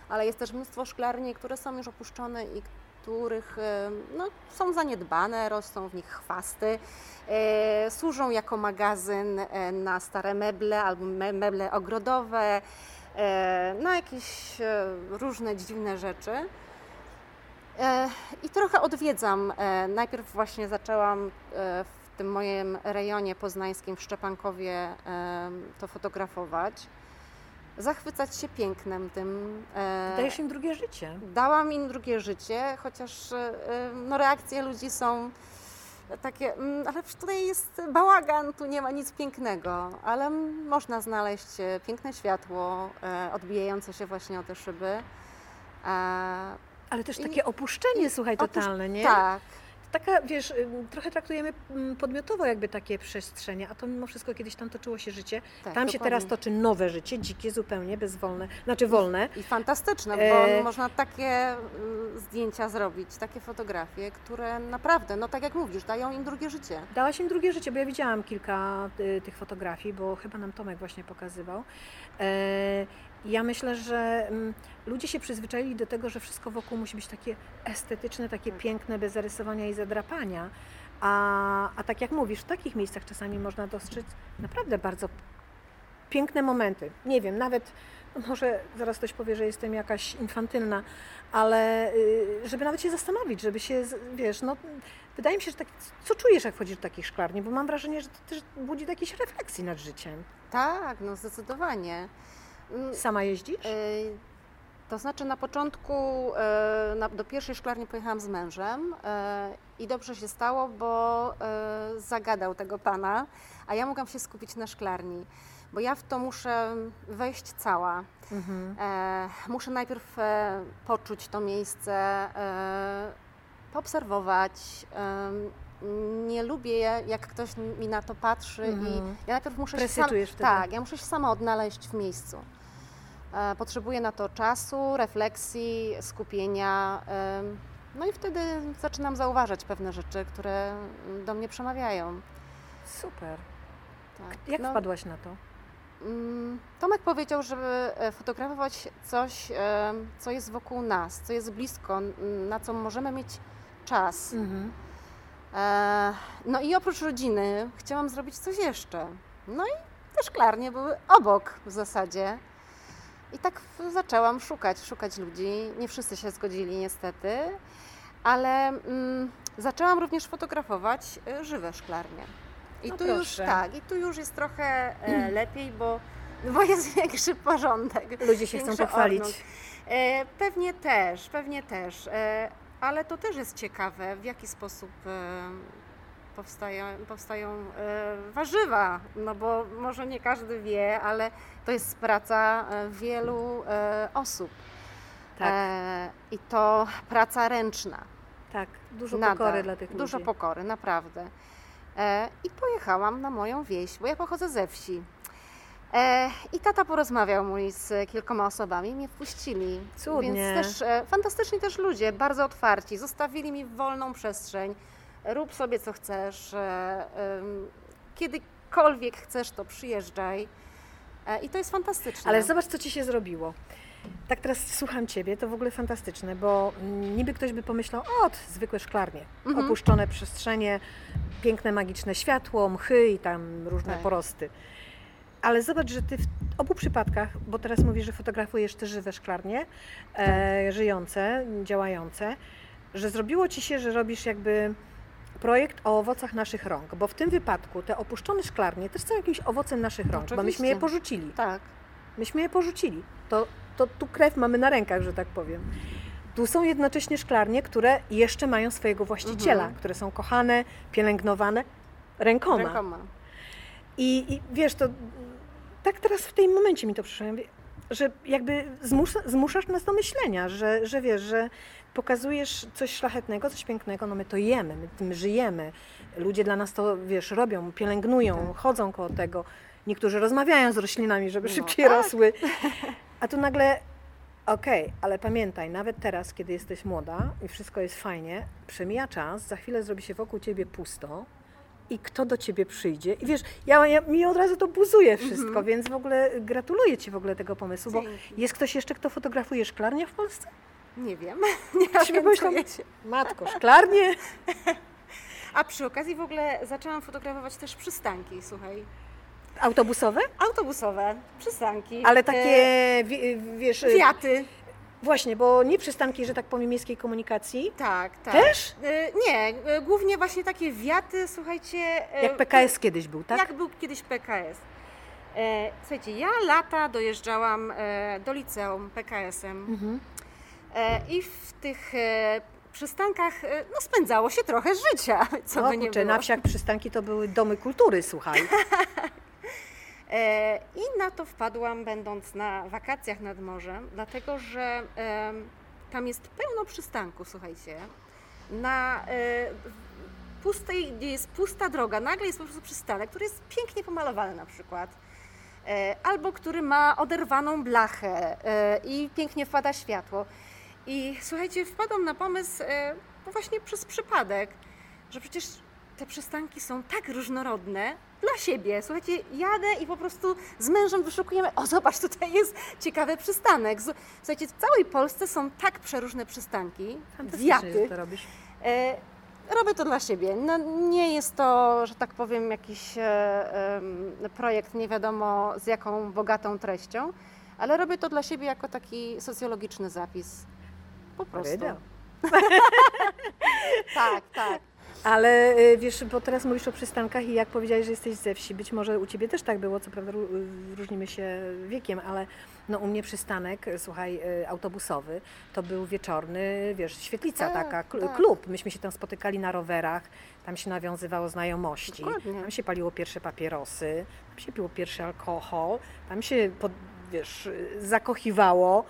B: ale jest też mnóstwo szklarni, które są już opuszczone i których e, no, są zaniedbane, rosną w nich chwasty, e, służą jako magazyn e, na stare meble albo me, meble ogrodowe, na jakieś e, różne dziwne rzeczy. I trochę odwiedzam. Najpierw właśnie zaczęłam w tym moim rejonie poznańskim w Szczepankowie to fotografować. Zachwycać się pięknem tym. e,
A: Dajesz im drugie życie.
B: Dałam im drugie życie, chociaż e, no, reakcje ludzi są takie, "Mm, ale tutaj jest bałagan, tu nie ma nic pięknego, ale można znaleźć e, piękne światło odbijające się właśnie o te szyby.
A: Ale też
B: I-
A: takie opuszczenie,
B: i
A: słuchaj,
B: opusz-
A: totalne, nie?
B: Tak,
A: Taka, wiesz, ym, trochę traktujemy mm, podmiotowo jakby takie przestrzenie, a to mimo wszystko kiedyś tam toczyło się życie.
B: tak.
A: tam się teraz
B: dokładnie.
A: toczy nowe życie, dzikie zupełnie, bezwolne, znaczy wolne.
B: I fantastyczne,
A: E,
B: bo można takie y, zdjęcia zrobić, takie fotografie, które naprawdę, no tak jak mówisz, dają im drugie życie.
A: Dałaś im drugie życie, bo ja widziałam kilka y, tych fotografii, bo chyba nam Tomek właśnie pokazywał. E, ja myślę, że mm, ludzie się przyzwyczaili do tego, że wszystko wokół musi być takie estetyczne, takie
B: Tak.
A: piękne, bez zarysowania i zadrapania. A, a tak jak mówisz, w takich miejscach czasami można dostrzec naprawdę bardzo piękne momenty. Nie wiem, nawet no może zaraz ktoś powie, że jestem jakaś infantylna, ale y, żeby nawet się zastanowić, żeby się, wiesz, no wydaje mi się, że tak, co czujesz, jak wchodzisz do takich szklarni, bo mam wrażenie, że to też budzi do jakiejś refleksji nad życiem.
B: Tak, no zdecydowanie.
A: Sama jeździsz?
B: y, To znaczy na początku y, do pierwszej szklarni pojechałam z mężem y, i dobrze się stało, bo zagadał tego pana, a ja mogłam się skupić na szklarni, bo ja w to muszę wejść cała.
A: Mhm.
B: E, muszę najpierw e, poczuć to miejsce, e, poobserwować. Nie lubię, jak ktoś mi na to patrzy i
A: Mhm.
B: ja najpierw muszę się
A: Presję
B: sam,
A: czujesz wtedy.
B: tak, ja muszę się sama odnaleźć w miejscu. E, potrzebuję na to czasu, refleksji, skupienia. no i wtedy zaczynam zauważać pewne rzeczy, które do mnie przemawiają.
A: Super.
B: Tak.
A: Jak
B: No,
A: wpadłaś na to?
B: Mm, Tomek powiedział, żeby e, fotografować coś, co jest wokół nas, co jest blisko, na co możemy mieć czas.
A: Mhm.
B: E, No i oprócz rodziny chciałam zrobić coś jeszcze. No i te szklarnie były obok w zasadzie. I tak zaczęłam szukać, szukać ludzi. Nie wszyscy się zgodzili niestety, ale mm, zaczęłam również fotografować y, żywe szklarnie. I
A: No
B: tu już
A: proszę.
B: tak, i tu już jest trochę e, lepiej, bo, bo jest (laughs) większy porządek.
A: Ludzie się chcą pochwalić.
B: E, pewnie też, pewnie też. E, ale to też jest ciekawe, w jaki sposób e, powstają, powstają e, warzywa. No bo może nie każdy wie, ale to jest praca e, wielu e, osób.
A: Tak,
B: I to praca ręczna.
A: tak. Dużo pokory dla tych
B: Dużo
A: ludzi.
B: pokory, naprawdę. I pojechałam na moją wieś, bo ja pochodzę ze wsi. I tata porozmawiał mój z kilkoma osobami, mnie wpuścili.
A: Cudnie.
B: Więc też fantastyczni też ludzie, bardzo otwarci. Zostawili mi wolną przestrzeń. Rób sobie co chcesz. E, kiedykolwiek chcesz, to przyjeżdżaj. E, I to jest fantastyczne.
A: Ale zobacz, co ci się zrobiło. Tak teraz słucham ciebie, to w ogóle fantastyczne, bo niby ktoś by pomyślał, o, zwykłe szklarnie,
B: Mhm.
A: opuszczone przestrzenie, piękne, magiczne światło, mchy i tam różne
B: Tak.
A: porosty. Ale zobacz, że ty w obu przypadkach, bo teraz mówisz, że fotografujesz te żywe szklarnie, e, żyjące, działające, że zrobiło ci się, że robisz jakby projekt o owocach naszych rąk, bo w tym wypadku te opuszczone szklarnie też są jakimś owocem naszych rąk, bo myśmy je
B: Oczywiście.
A: porzucili.
B: Tak.
A: Myśmy je porzucili. To, to tu krew mamy na rękach, że tak powiem. Tu są jednocześnie szklarnie, które jeszcze mają swojego właściciela,
B: Mhm.
A: które są kochane, pielęgnowane rękoma.
B: Rękoma.
A: I, I wiesz, to tak teraz w tym momencie mi to przyszło, że jakby zmusza, zmuszasz nas do myślenia, że, że wiesz, że pokazujesz coś szlachetnego, coś pięknego, no my to jemy, my tym żyjemy. Ludzie dla nas to, wiesz, robią, pielęgnują,
B: Tak.
A: chodzą koło tego. Niektórzy rozmawiają z roślinami, żeby
B: No
A: szybciej
B: tak.
A: rosły. (laughs) A tu nagle, okej, ale pamiętaj, nawet teraz, kiedy jesteś młoda i wszystko jest fajnie, przemija czas, za chwilę zrobi się wokół ciebie pusto i kto do ciebie przyjdzie. I wiesz, ja, ja mi od razu to buzuje wszystko,
B: Mhm.
A: więc w ogóle gratuluję ci w ogóle tego pomysłu, bo
B: Dzięki.
A: jest ktoś jeszcze, kto fotografuje szklarnie w Polsce?
B: Nie wiem. (laughs) Nie orientuję się.
A: Matko, szklarnie? (laughs)
B: A przy okazji w ogóle zaczęłam fotografować też przystanki, słuchaj.
A: Autobusowe?
B: Autobusowe, przystanki.
A: Ale
B: e,
A: takie, wi- wiesz,
B: Wiaty.
A: właśnie, bo nie przystanki, że tak powiem, miejskiej komunikacji.
B: Tak, tak.
A: Też?
B: E, Nie, e, głównie właśnie takie wiaty, słuchajcie. e,
A: Jak PKS kiedyś był, tak?
B: Jak był kiedyś PKS. E, Słuchajcie, ja lata dojeżdżałam e, do liceum PKS-em
A: Mhm.
B: E, i w tych e, przystankach e, no, spędzało się trochę życia, (laughs) co
A: No,
B: by nie
A: kurczę,
B: było.
A: na wsiach przystanki to były domy kultury, słuchaj. (laughs)
B: I na to wpadłam, będąc na wakacjach nad morzem, dlatego że tam jest pełno przystanków, słuchajcie. Na pustej, gdzie jest pusta droga, nagle jest po prostu przystanek, który jest pięknie pomalowany na przykład. Albo który ma oderwaną blachę i pięknie wpada światło. I słuchajcie, wpadłam na pomysł e, właśnie przez przypadek, że przecież te przystanki są tak różnorodne dla siebie. Słuchajcie, jadę i po prostu z mężem wyszukujemy, o zobacz, tutaj jest ciekawy przystanek. Słuchajcie, w całej Polsce są tak przeróżne przystanki, wiaty.
A: to robisz.
B: E, robię to dla siebie. No, nie jest to, że tak powiem, jakiś e, projekt nie wiadomo z jaką bogatą treścią, ale robię to dla siebie jako taki socjologiczny zapis. Po prostu.
A: Rydel. (laughs)
B: Tak, tak.
A: Ale y, wiesz, bo teraz mówisz o przystankach i jak powiedziałeś, że jesteś ze wsi, być może u Ciebie też tak było, co prawda y, różnimy się wiekiem, ale no u mnie przystanek, słuchaj, y, autobusowy, to był wieczorny, wiesz, świetlica
B: Tak,
A: taka,
B: tak.
A: klub. Myśmy się tam spotykali na rowerach, tam się nawiązywało znajomości,
B: Dokładnie.
A: tam się paliło pierwsze papierosy, tam się piło pierwszy alkohol, tam się, pod, wiesz, zakochiwało,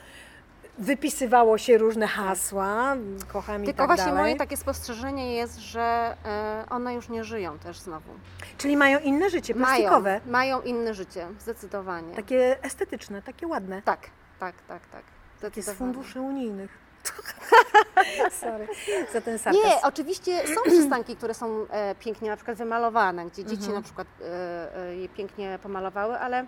A: wypisywało się różne hasła, kocham i
B: Tylko
A: tak
B: właśnie
A: dalej.
B: moje takie spostrzeżenie jest, że e, one już nie żyją też znowu.
A: Czyli mają inne życie, plastikowe.
B: Mają, mają inne życie, zdecydowanie.
A: Takie estetyczne, takie ładne.
B: Tak, tak, tak, tak.
A: Takie z funduszy unijnych. (laughs) Sorry za ten sarkazm.
B: Nie, oczywiście są (clears throat) przystanki, które są e, pięknie na przykład wymalowane, gdzie dzieci
A: Mhm.
B: na przykład e, e, je pięknie pomalowały, ale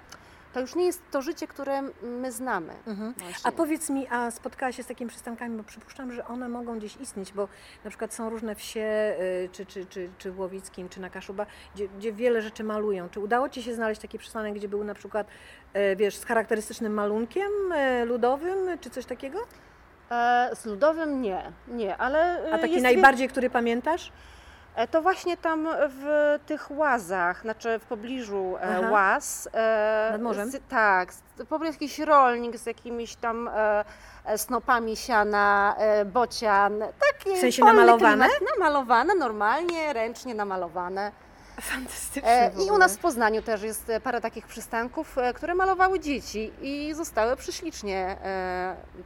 B: To już nie jest to życie, które my znamy.
A: Mhm. A powiedz mi, a spotkałaś się z takimi przystankami, bo przypuszczam, że one mogą gdzieś istnieć, bo na przykład są różne wsie, y, czy, czy, czy, czy w Łowickim, czy na Kaszuba, gdzie, gdzie wiele rzeczy malują. Czy udało Ci się znaleźć taki przystanek, gdzie był na przykład, y, wiesz, z charakterystycznym malunkiem y, ludowym, czy coś takiego?
B: E, z ludowym nie, nie, ale
A: A taki
B: jest
A: najbardziej, który pamiętasz?
B: E, To właśnie tam w tych łazach, znaczy w pobliżu e,
A: Aha.
B: łaz. e,
A: Nad morzem?
B: Z, tak, po prostu jakiś rolnik z jakimiś tam e, snopami siana, e, bocian. Takie
A: W sensie namalowane?
B: Klimat, namalowane, normalnie, ręcznie namalowane.
A: Fantastycznie.
B: I u nas w Poznaniu też jest parę takich przystanków, które malowały dzieci i zostały prześlicznie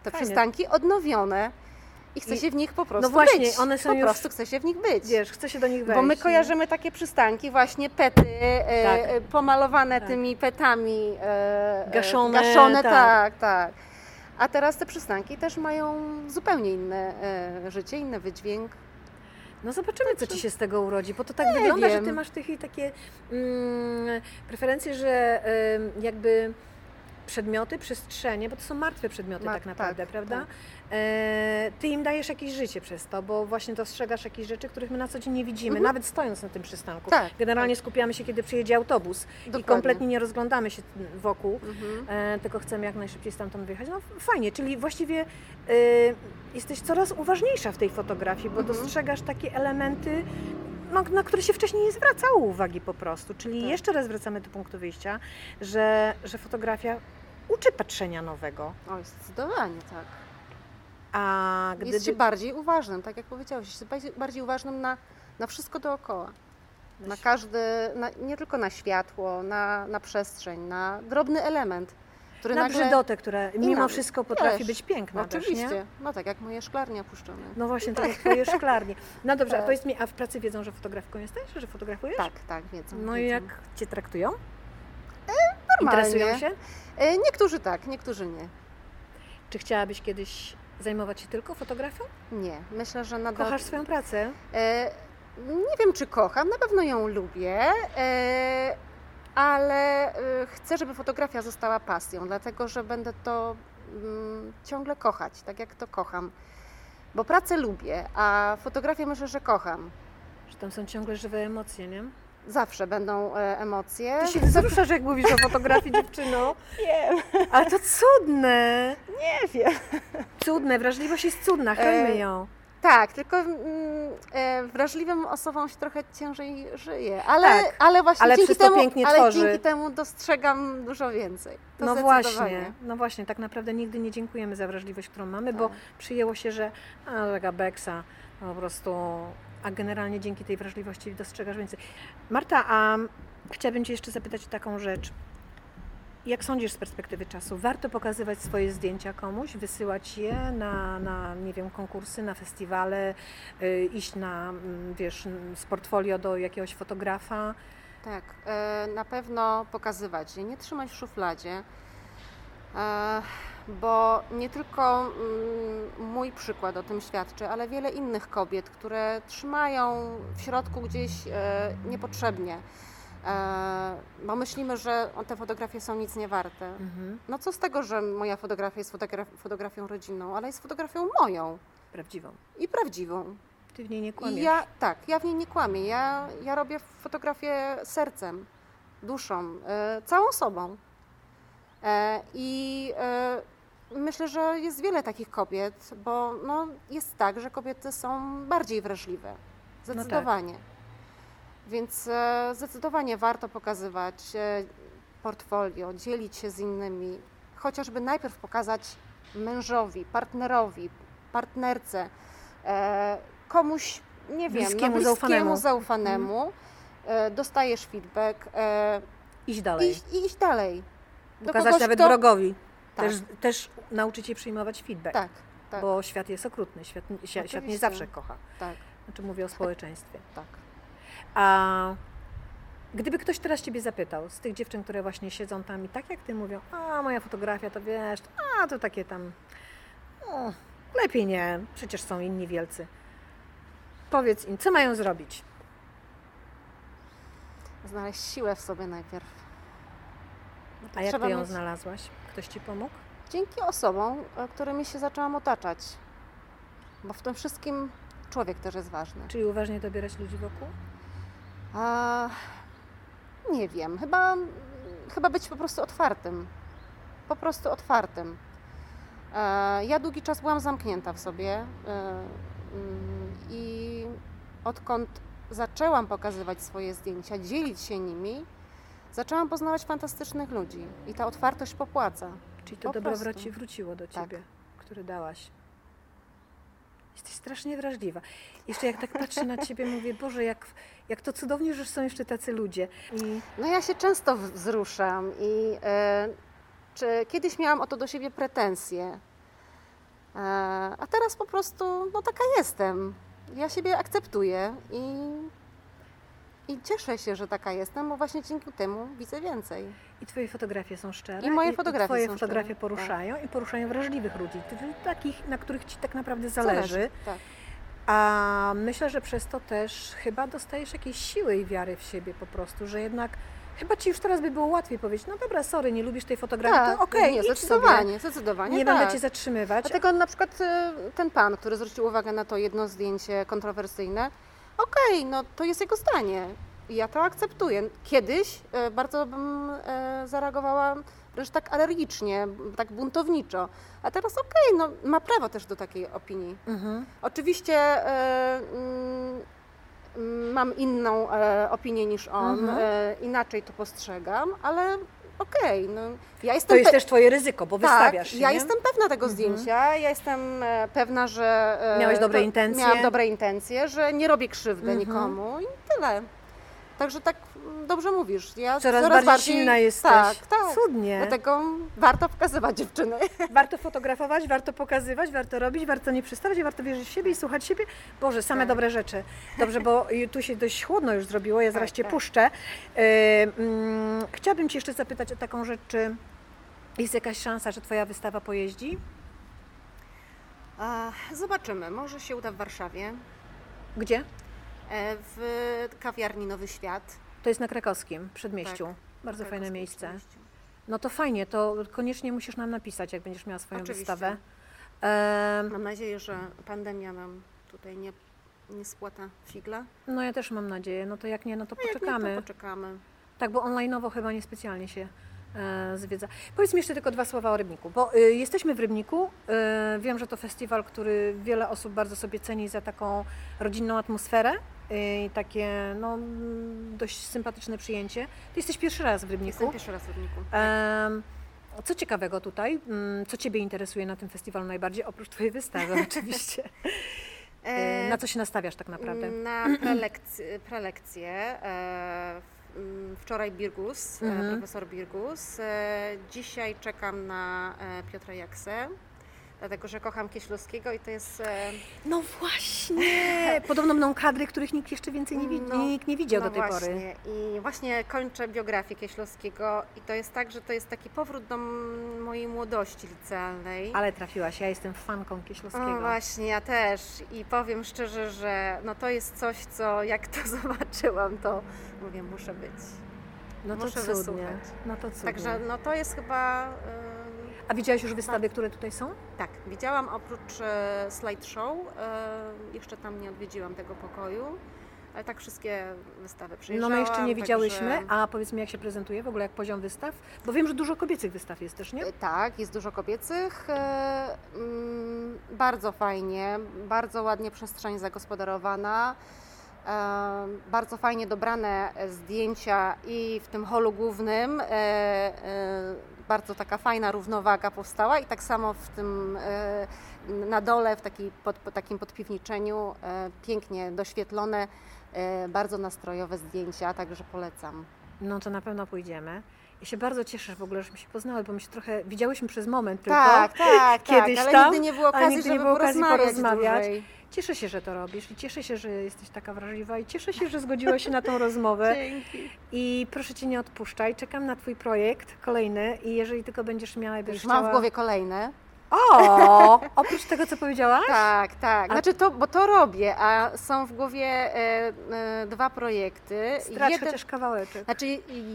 B: te przystanki odnowione. I chce się w nich po prostu
A: właśnie,
B: być.
A: one są
B: po
A: już-
B: prostu chce się w nich być.
A: Wiesz, chcę się do nich wejść.
B: Bo my
A: nie?
B: kojarzymy takie przystanki, właśnie pety e,
A: Tak.
B: e, pomalowane
A: Tak.
B: tymi petami. E, e,
A: Gaszone,
B: gaszone
A: tak.
B: tak. tak, A teraz te przystanki też mają zupełnie inne e, życie, inny wydźwięk.
A: No zobaczymy, co Ci się z tego urodzi, bo to tak
B: Nie
A: wygląda, że
B: wiem.
A: Ty masz takie mm, preferencje, że ym, jakby przedmioty, przestrzenie, bo to są martwe przedmioty
B: Mar-
A: tak naprawdę,
B: tak,
A: prawda?
B: tak.
A: E, ty im dajesz jakieś życie przez to, bo właśnie dostrzegasz jakieś rzeczy, których my na co dzień nie widzimy,
B: Mhm.
A: nawet stojąc na tym przystanku.
B: Tak,
A: Generalnie skupiamy się, kiedy przyjedzie autobus i
B: Dokładnie.
A: kompletnie nie rozglądamy się wokół.
B: Mhm.
A: E, tylko chcemy jak najszybciej stamtąd wyjechać. No fajnie, czyli właściwie e, jesteś coraz uważniejsza w tej fotografii, bo
B: Mhm.
A: dostrzegasz takie elementy, no, na które się wcześniej nie zwracało uwagi po prostu. Czyli
B: Tak.
A: jeszcze raz wracamy do punktu wyjścia, że, że fotografia uczy patrzenia nowego,
B: Oj, zdecydowanie tak.
A: a gdy...
B: Jest się bardziej uważnym, tak jak powiedziałeś, jest bardziej uważnym na, na wszystko dookoła. Na każdy, na, nie tylko na światło, na, na przestrzeń, na drobny element, który
A: na
B: nagle...
A: brzydotę, która mimo
B: na-
A: wszystko potrafi
B: też.
A: być piękna też,
B: Oczywiście,
A: nie?
B: no tak jak moje szklarnie opuszczone.
A: No właśnie, tak jak twoje szklarnie. No dobrze, a
B: Tak.
A: powiedz mi, a w pracy wiedzą, że fotografką jesteś, że fotografujesz?
B: Tak, tak, wiedzą.
A: No i jak Cię traktują?
B: Normalnie.
A: Interesują się?
B: E, Niektórzy tak, niektórzy nie.
A: Czy chciałabyś kiedyś zajmować się tylko fotografią?
B: Nie, myślę, że nadal...
A: Kochasz swoją pracę?
B: E, nie wiem, czy kocham, na pewno ją lubię, e, ale e, chcę, żeby fotografia została pasją, dlatego że będę to mm, ciągle kochać, tak jak to kocham. Bo pracę lubię, a fotografię myślę, że kocham.
A: Że tam są ciągle żywe emocje, nie?
B: Zawsze będą e, emocje.
A: Ty się wzruszasz, jak mówisz o fotografii, (laughs) dziewczyno.
B: Wiem,
A: Ale to cudne.
B: nie wiem.
A: Cudne, wrażliwość jest cudna, chronimy
B: E,
A: ją.
B: Tak, tylko mm, e, wrażliwym osobom się trochę ciężej żyje, ale,
A: Tak,
B: ale właśnie
A: ale
B: dzięki temu,
A: pięknie
B: ale
A: tworzy.
B: dzięki temu dostrzegam dużo więcej. To
A: No właśnie, no właśnie, tak naprawdę nigdy nie dziękujemy za wrażliwość, którą mamy, bo
B: Tak.
A: przyjęło się, że a, taka beksa, po prostu, a generalnie dzięki tej wrażliwości dostrzegasz więcej. Marta, a chciałabym Cię jeszcze zapytać o taką rzecz. Jak sądzisz z perspektywy czasu, warto pokazywać swoje zdjęcia komuś, wysyłać je na, na nie wiem, konkursy, na festiwale, y, iść na, mm, wiesz, mm, z portfolio do jakiegoś fotografa?
B: Tak, e, na pewno pokazywać je, nie trzymać w szufladzie, e, bo nie tylko mm, mój przykład o tym świadczy, ale wiele innych kobiet, które trzymają w środku gdzieś e, niepotrzebnie, bo myślimy, że te fotografie są nic nie warte.
A: Mhm.
B: No co z tego, że moja fotografia jest fotograf- fotografią rodzinną, ale jest fotografią moją
A: Prawdziwą.
B: i prawdziwą.
A: Ty w niej nie
B: I
A: kłamiesz.
B: ja, tak, ja w niej nie kłamię. Ja, ja robię fotografię sercem, duszą, e, całą sobą. E, I e, myślę, że jest wiele takich kobiet, bo no, jest tak, że kobiety są bardziej wrażliwe. Zdecydowanie. Więc e, zdecydowanie warto pokazywać e, portfolio, dzielić się z innymi, chociażby najpierw pokazać mężowi, partnerowi, partnerce, e, komuś, nie wiem,
A: Bliskiemu,
B: no, bliskiemu
A: zaufanemu.
B: zaufanemu, e, dostajesz feedback
A: Iść dalej.
B: i iść dalej.
A: Pokazać
B: kogoś,
A: nawet
B: kto-
A: wrogowi.
B: Tak.
A: Też, też nauczyć się przyjmować feedback.
B: Tak, tak,
A: Bo świat jest okrutny. Świat, świat, nie zawsze kocha.
B: tak,
A: Znaczy mówię o społeczeństwie.
B: tak.
A: A gdyby ktoś teraz Ciebie zapytał, z tych dziewczyn, które właśnie siedzą tam i tak jak Ty mówią, a moja fotografia to wiesz, a to takie tam, o, lepiej nie, przecież są inni wielcy. Powiedz im, co mają zrobić?
B: Znaleźć siłę w sobie najpierw. No
A: A jak ty ją
B: mieć-
A: znalazłaś? Ktoś ci pomógł?
B: Dzięki osobom, e, którymi się zaczęłam otaczać. Bo w tym wszystkim człowiek też jest ważny.
A: Czyli uważnie dobierać ludzi wokół?
B: A, nie wiem, chyba, chyba być po prostu otwartym. Po prostu otwartym. E, ja długi czas byłam zamknięta w sobie e, mm, i odkąd zaczęłam pokazywać swoje zdjęcia, dzielić się nimi, zaczęłam poznawać fantastycznych ludzi i ta otwartość popłaca.
A: Czyli to
B: Po
A: dobro wróciło do
B: Tak.
A: ciebie, które dałaś. Jesteś strasznie wrażliwa. Jeszcze jak tak patrzę na ciebie, mówię, Boże, jak, jak to cudownie, że są jeszcze tacy ludzie. I
B: No ja się często wzruszam i e, czy kiedyś miałam o to do siebie pretensje, e, a teraz po prostu no taka jestem. Ja siebie akceptuję i, i cieszę się, że taka jestem, bo właśnie dzięki temu widzę więcej.
A: I twoje fotografie są szczere.
B: I moje fotografie
A: twoje
B: są
A: fotografie
B: szczere,
A: poruszają i poruszają wrażliwych ludzi, takich, na których ci tak naprawdę zależy.
B: Tak.
A: A myślę, że przez to też chyba dostajesz jakiejś siły i wiary w siebie po prostu, że jednak chyba ci już teraz by było łatwiej powiedzieć, no dobra, sorry, nie lubisz tej fotografii,
B: Tak,
A: to okej,
B: nie,
A: idź sobie.
B: zdecydowanie, zdecydowanie
A: Nie
B: tak.
A: będę cię zatrzymywać.
B: Dlatego na przykład e, ten pan, który zwrócił uwagę na to jedno zdjęcie kontrowersyjne, okej, no to jest jego zdanie. I ja to akceptuję. Kiedyś e, bardzo bym e, zareagowała wręcz tak alergicznie, tak buntowniczo. A teraz okej, no ma prawo też do takiej opinii.
A: Mhm.
B: Oczywiście e, mm, mam inną opinię niż on,
A: Mhm.
B: inaczej to postrzegam, ale okej, no ja
A: To
B: jestem
A: jest
B: pe-
A: też twoje ryzyko, bo wystawiasz
B: tak,
A: się,
B: ja
A: nie?
B: jestem pewna tego
A: Mhm.
B: zdjęcia, ja jestem e, pewna, że... e,
A: Miałeś dobre
B: to-
A: intencje?
B: Miałam dobre intencje, że nie robię krzywdy
A: Mhm.
B: nikomu i tyle. Także tak dobrze mówisz. Ja
A: Coraz, bardziej silna jesteś.
B: Tak, tak.
A: Cudnie.
B: Dlatego warto pokazywać dziewczyny. (laughs)
A: Warto fotografować, warto pokazywać, warto robić, warto nie przestawać, warto wierzyć w siebie i słuchać siebie. Boże, same
B: Tak.
A: dobre rzeczy. Dobrze, bo (laughs) tu się dość chłodno już zrobiło, ja zaraz
B: Tak,
A: Cię
B: tak.
A: puszczę. Yy, mm, chciałabym Cię jeszcze zapytać o taką rzecz, czy jest jakaś szansa, że Twoja wystawa pojeździ?
B: Zobaczymy, może się uda w Warszawie,
A: Gdzie?
B: e, w kawiarni Nowy Świat.
A: To jest na krakowskim przedmieściu.
B: Tak,
A: Bardzo fajne miejsce.
B: Przedmieściu.
A: No to fajnie, to koniecznie musisz nam napisać, jak będziesz miała swoją
B: Oczywiście.
A: wystawę. Em,
B: Mam nadzieję, że pandemia nam tutaj nie, nie spłata figla.
A: no ja też mam nadzieję, no to jak nie, no to
B: A jak nie,
A: poczekamy.
B: to poczekamy.
A: Tak, bo online'owo chyba niespecjalnie się e, zwiedza. Powiedz mi jeszcze tylko dwa słowa o Rybniku, bo y, jesteśmy w Rybniku. Y, wiem, że to festiwal, który wiele osób bardzo sobie ceni za taką rodzinną atmosferę y, i takie no, dość sympatyczne przyjęcie. Ty jesteś pierwszy raz w Rybniku.
B: Jestem pierwszy raz w Rybniku.
A: Em, co ciekawego tutaj? Mm, Co Ciebie interesuje na tym festiwalu najbardziej, oprócz Twojej wystawy (laughs) oczywiście? Y, Na co się nastawiasz tak naprawdę?
B: Na e, w- m, wczoraj Birgus, e,
A: Mhm.
B: profesor Birgus. E, Dzisiaj czekam na e, Piotra Jaksę, dlatego że kocham Kieślowskiego i to jest... e,
A: No właśnie! (laughs) Podobno będą kadry, których nikt jeszcze więcej nie,
B: No,
A: nikt nie widział
B: no
A: do tej pory.
B: właśnie. I właśnie kończę biografię Kieślowskiego i to jest tak, że to jest taki powrót do mojej młodości licealnej.
A: Ale trafiłaś, ja jestem fanką Kieślowskiego.
B: O, właśnie, ja też. I powiem szczerze, że no to jest coś, co jak to (laughs) zobaczyłam, to mówię, muszę być.
A: no to
B: muszę
A: cudnie.
B: wysłuchać.
A: No to cudnie.
B: Także no to jest chyba. ym,
A: A widziałaś już wystawy, które tutaj są?
B: tak, widziałam oprócz e, slideshow, e, jeszcze tam nie odwiedziłam tego pokoju, ale tak wszystkie wystawy
A: No my jeszcze nie widziałyśmy,
B: Także,
A: a powiedz mi jak się prezentuje w ogóle, jak poziom wystaw? Bo wiem, że dużo kobiecych wystaw jest też, nie?
B: E, Tak, jest dużo kobiecych. e, mm, Bardzo fajnie, bardzo ładnie przestrzeń zagospodarowana. e, Bardzo fajnie dobrane e, zdjęcia i w tym holu głównym e, e, bardzo taka fajna równowaga powstała i tak samo w tym e, na dole w taki, pod, po takim podpiwniczeniu e, pięknie doświetlone, e, bardzo nastrojowe zdjęcia, także polecam.
A: No to na pewno pójdziemy. Ja się bardzo cieszę w ogóle, żeśmy się poznały, bo my się trochę widziałyśmy przez moment tylko.
B: Tak, tak, (laughs)
A: kiedyś
B: tak, ale
A: tam,
B: nigdy nie było okazji,
A: nigdy nie było okazji
B: porozmawiać, dłużej.
A: Cieszę się, że to robisz i cieszę się, że jesteś taka wrażliwa i cieszę się, że zgodziłaś się na tą rozmowę. (laughs)
B: Dzięki.
A: I proszę Cię nie odpuszczaj, czekam na Twój projekt kolejny i jeżeli tylko będziesz miała i
B: Już
A: będziesz
B: mam
A: chciała...
B: w głowie kolejne.
A: O, (laughs) oprócz tego, co powiedziałaś?
B: Tak, tak. Znaczy to, bo to robię, a są w głowie e, e, dwa projekty.
A: Strać
B: Jeden-
A: chociaż kawałeczek.
B: Znaczy,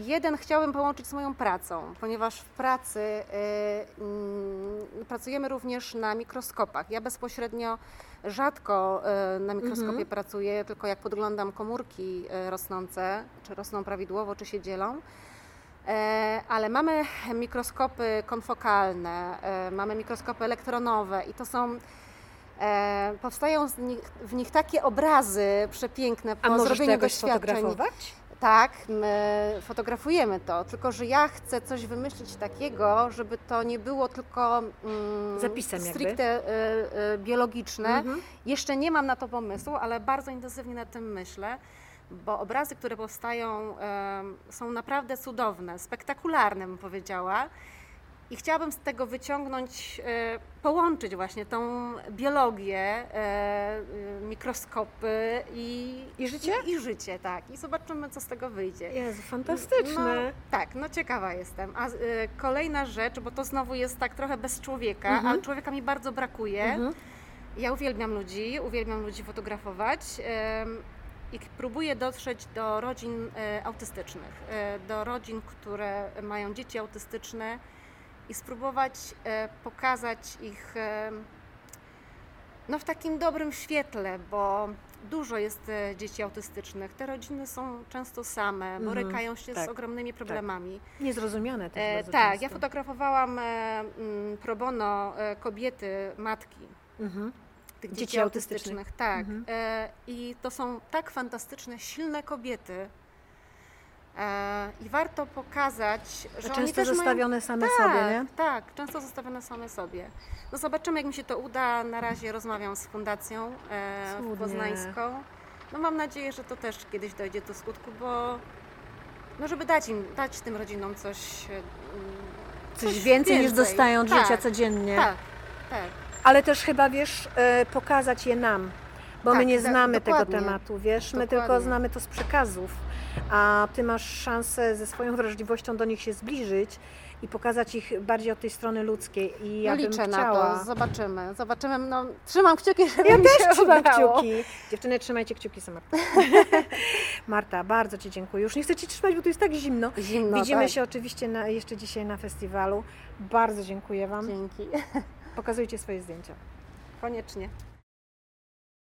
B: jeden chciałem połączyć z moją pracą, ponieważ w pracy y, mm, pracujemy również na mikroskopach. Ja bezpośrednio rzadko y, na mikroskopie
A: Mhm.
B: pracuję, tylko jak podglądam komórki y, rosnące, czy rosną prawidłowo, czy się dzielą. E, Ale mamy mikroskopy konfokalne, e, mamy mikroskopy elektronowe i to są. E, powstają nich, w nich takie obrazy przepiękne po
A: A możesz to
B: zrobieniu
A: jakoś
B: doświadczeń. Tak, my fotografujemy to, tylko że ja chcę coś wymyślić takiego, żeby to nie było tylko mm,
A: Zapisem jakby.
B: stricte y, y, biologiczne.
A: Mhm.
B: Jeszcze nie mam na to pomysłu, ale bardzo intensywnie nad tym myślę, bo obrazy, które powstają, są naprawdę cudowne, spektakularne, bym powiedziała. I chciałabym z tego wyciągnąć, e, połączyć właśnie tą biologię, e, y, mikroskopy i,
A: I życie?
B: I, I życie, tak. I zobaczymy, co z tego wyjdzie.
A: Jezu, fantastyczne.
B: No, tak, no ciekawa jestem. A kolejna rzecz, bo to znowu jest tak trochę bez człowieka,
A: Mhm.
B: ale człowieka mi bardzo brakuje.
A: Mhm.
B: Ja uwielbiam ludzi, uwielbiam ludzi fotografować i próbuję dotrzeć do rodzin e, autystycznych, e, do rodzin, które mają dzieci autystyczne i spróbować e, pokazać ich no, w takim dobrym świetle, bo dużo jest dzieci autystycznych. Te rodziny są często same,
A: Mhm,
B: borykają się
A: tak,
B: z ogromnymi problemami.
A: Niezrozumiane też
B: E, tak,
A: często.
B: ja fotografowałam e, pro bono kobiety, matki
A: Mhm.
B: Tych
A: Dzieci
B: dzieci,
A: autystycznych.
B: autystycznych. Tak.
A: Mhm.
B: E, I to są tak fantastyczne, silne kobiety. E, I warto pokazać, że oni
A: Często
B: też mają...
A: zostawione same
B: tak,
A: sobie, nie?
B: Tak, często zostawione same sobie. No zobaczymy, jak mi się to uda. Na razie rozmawiam z fundacją e, poznańską. No mam nadzieję, że to też kiedyś dojdzie do skutku, bo no żeby dać im, dać tym rodzinom coś, e, mm,
A: Coś więcej, niż
B: więcej.
A: dostają od
B: Tak,
A: życia codziennie.
B: Tak, tak.
A: Ale też chyba, wiesz, e, pokazać je nam, bo my
B: Tak,
A: nie
B: do-
A: znamy tego
B: dokładnie.
A: tematu, wiesz, my tylko
B: Dokładnie.
A: znamy to z przekazów, a ty masz szansę ze swoją wrażliwością do nich się zbliżyć i pokazać ich bardziej od tej strony ludzkiej i ja
B: no
A: bym
B: liczę
A: chciała...
B: na to, zobaczymy, zobaczymy. No, trzymam kciuki, żeby
A: Ja
B: mi
A: też trzymam kciuki. Dziewczyny, trzymajcie kciuki za Martę. (laughs) Marta, bardzo Ci dziękuję. Już nie chcę Ci trzymać, bo tu jest tak zimno.
B: Zimno,
A: Widzimy
B: tak.
A: się oczywiście na, jeszcze dzisiaj na festiwalu. Bardzo dziękuję Wam.
B: Dzięki.
A: Pokazujcie swoje zdjęcia.
B: Koniecznie.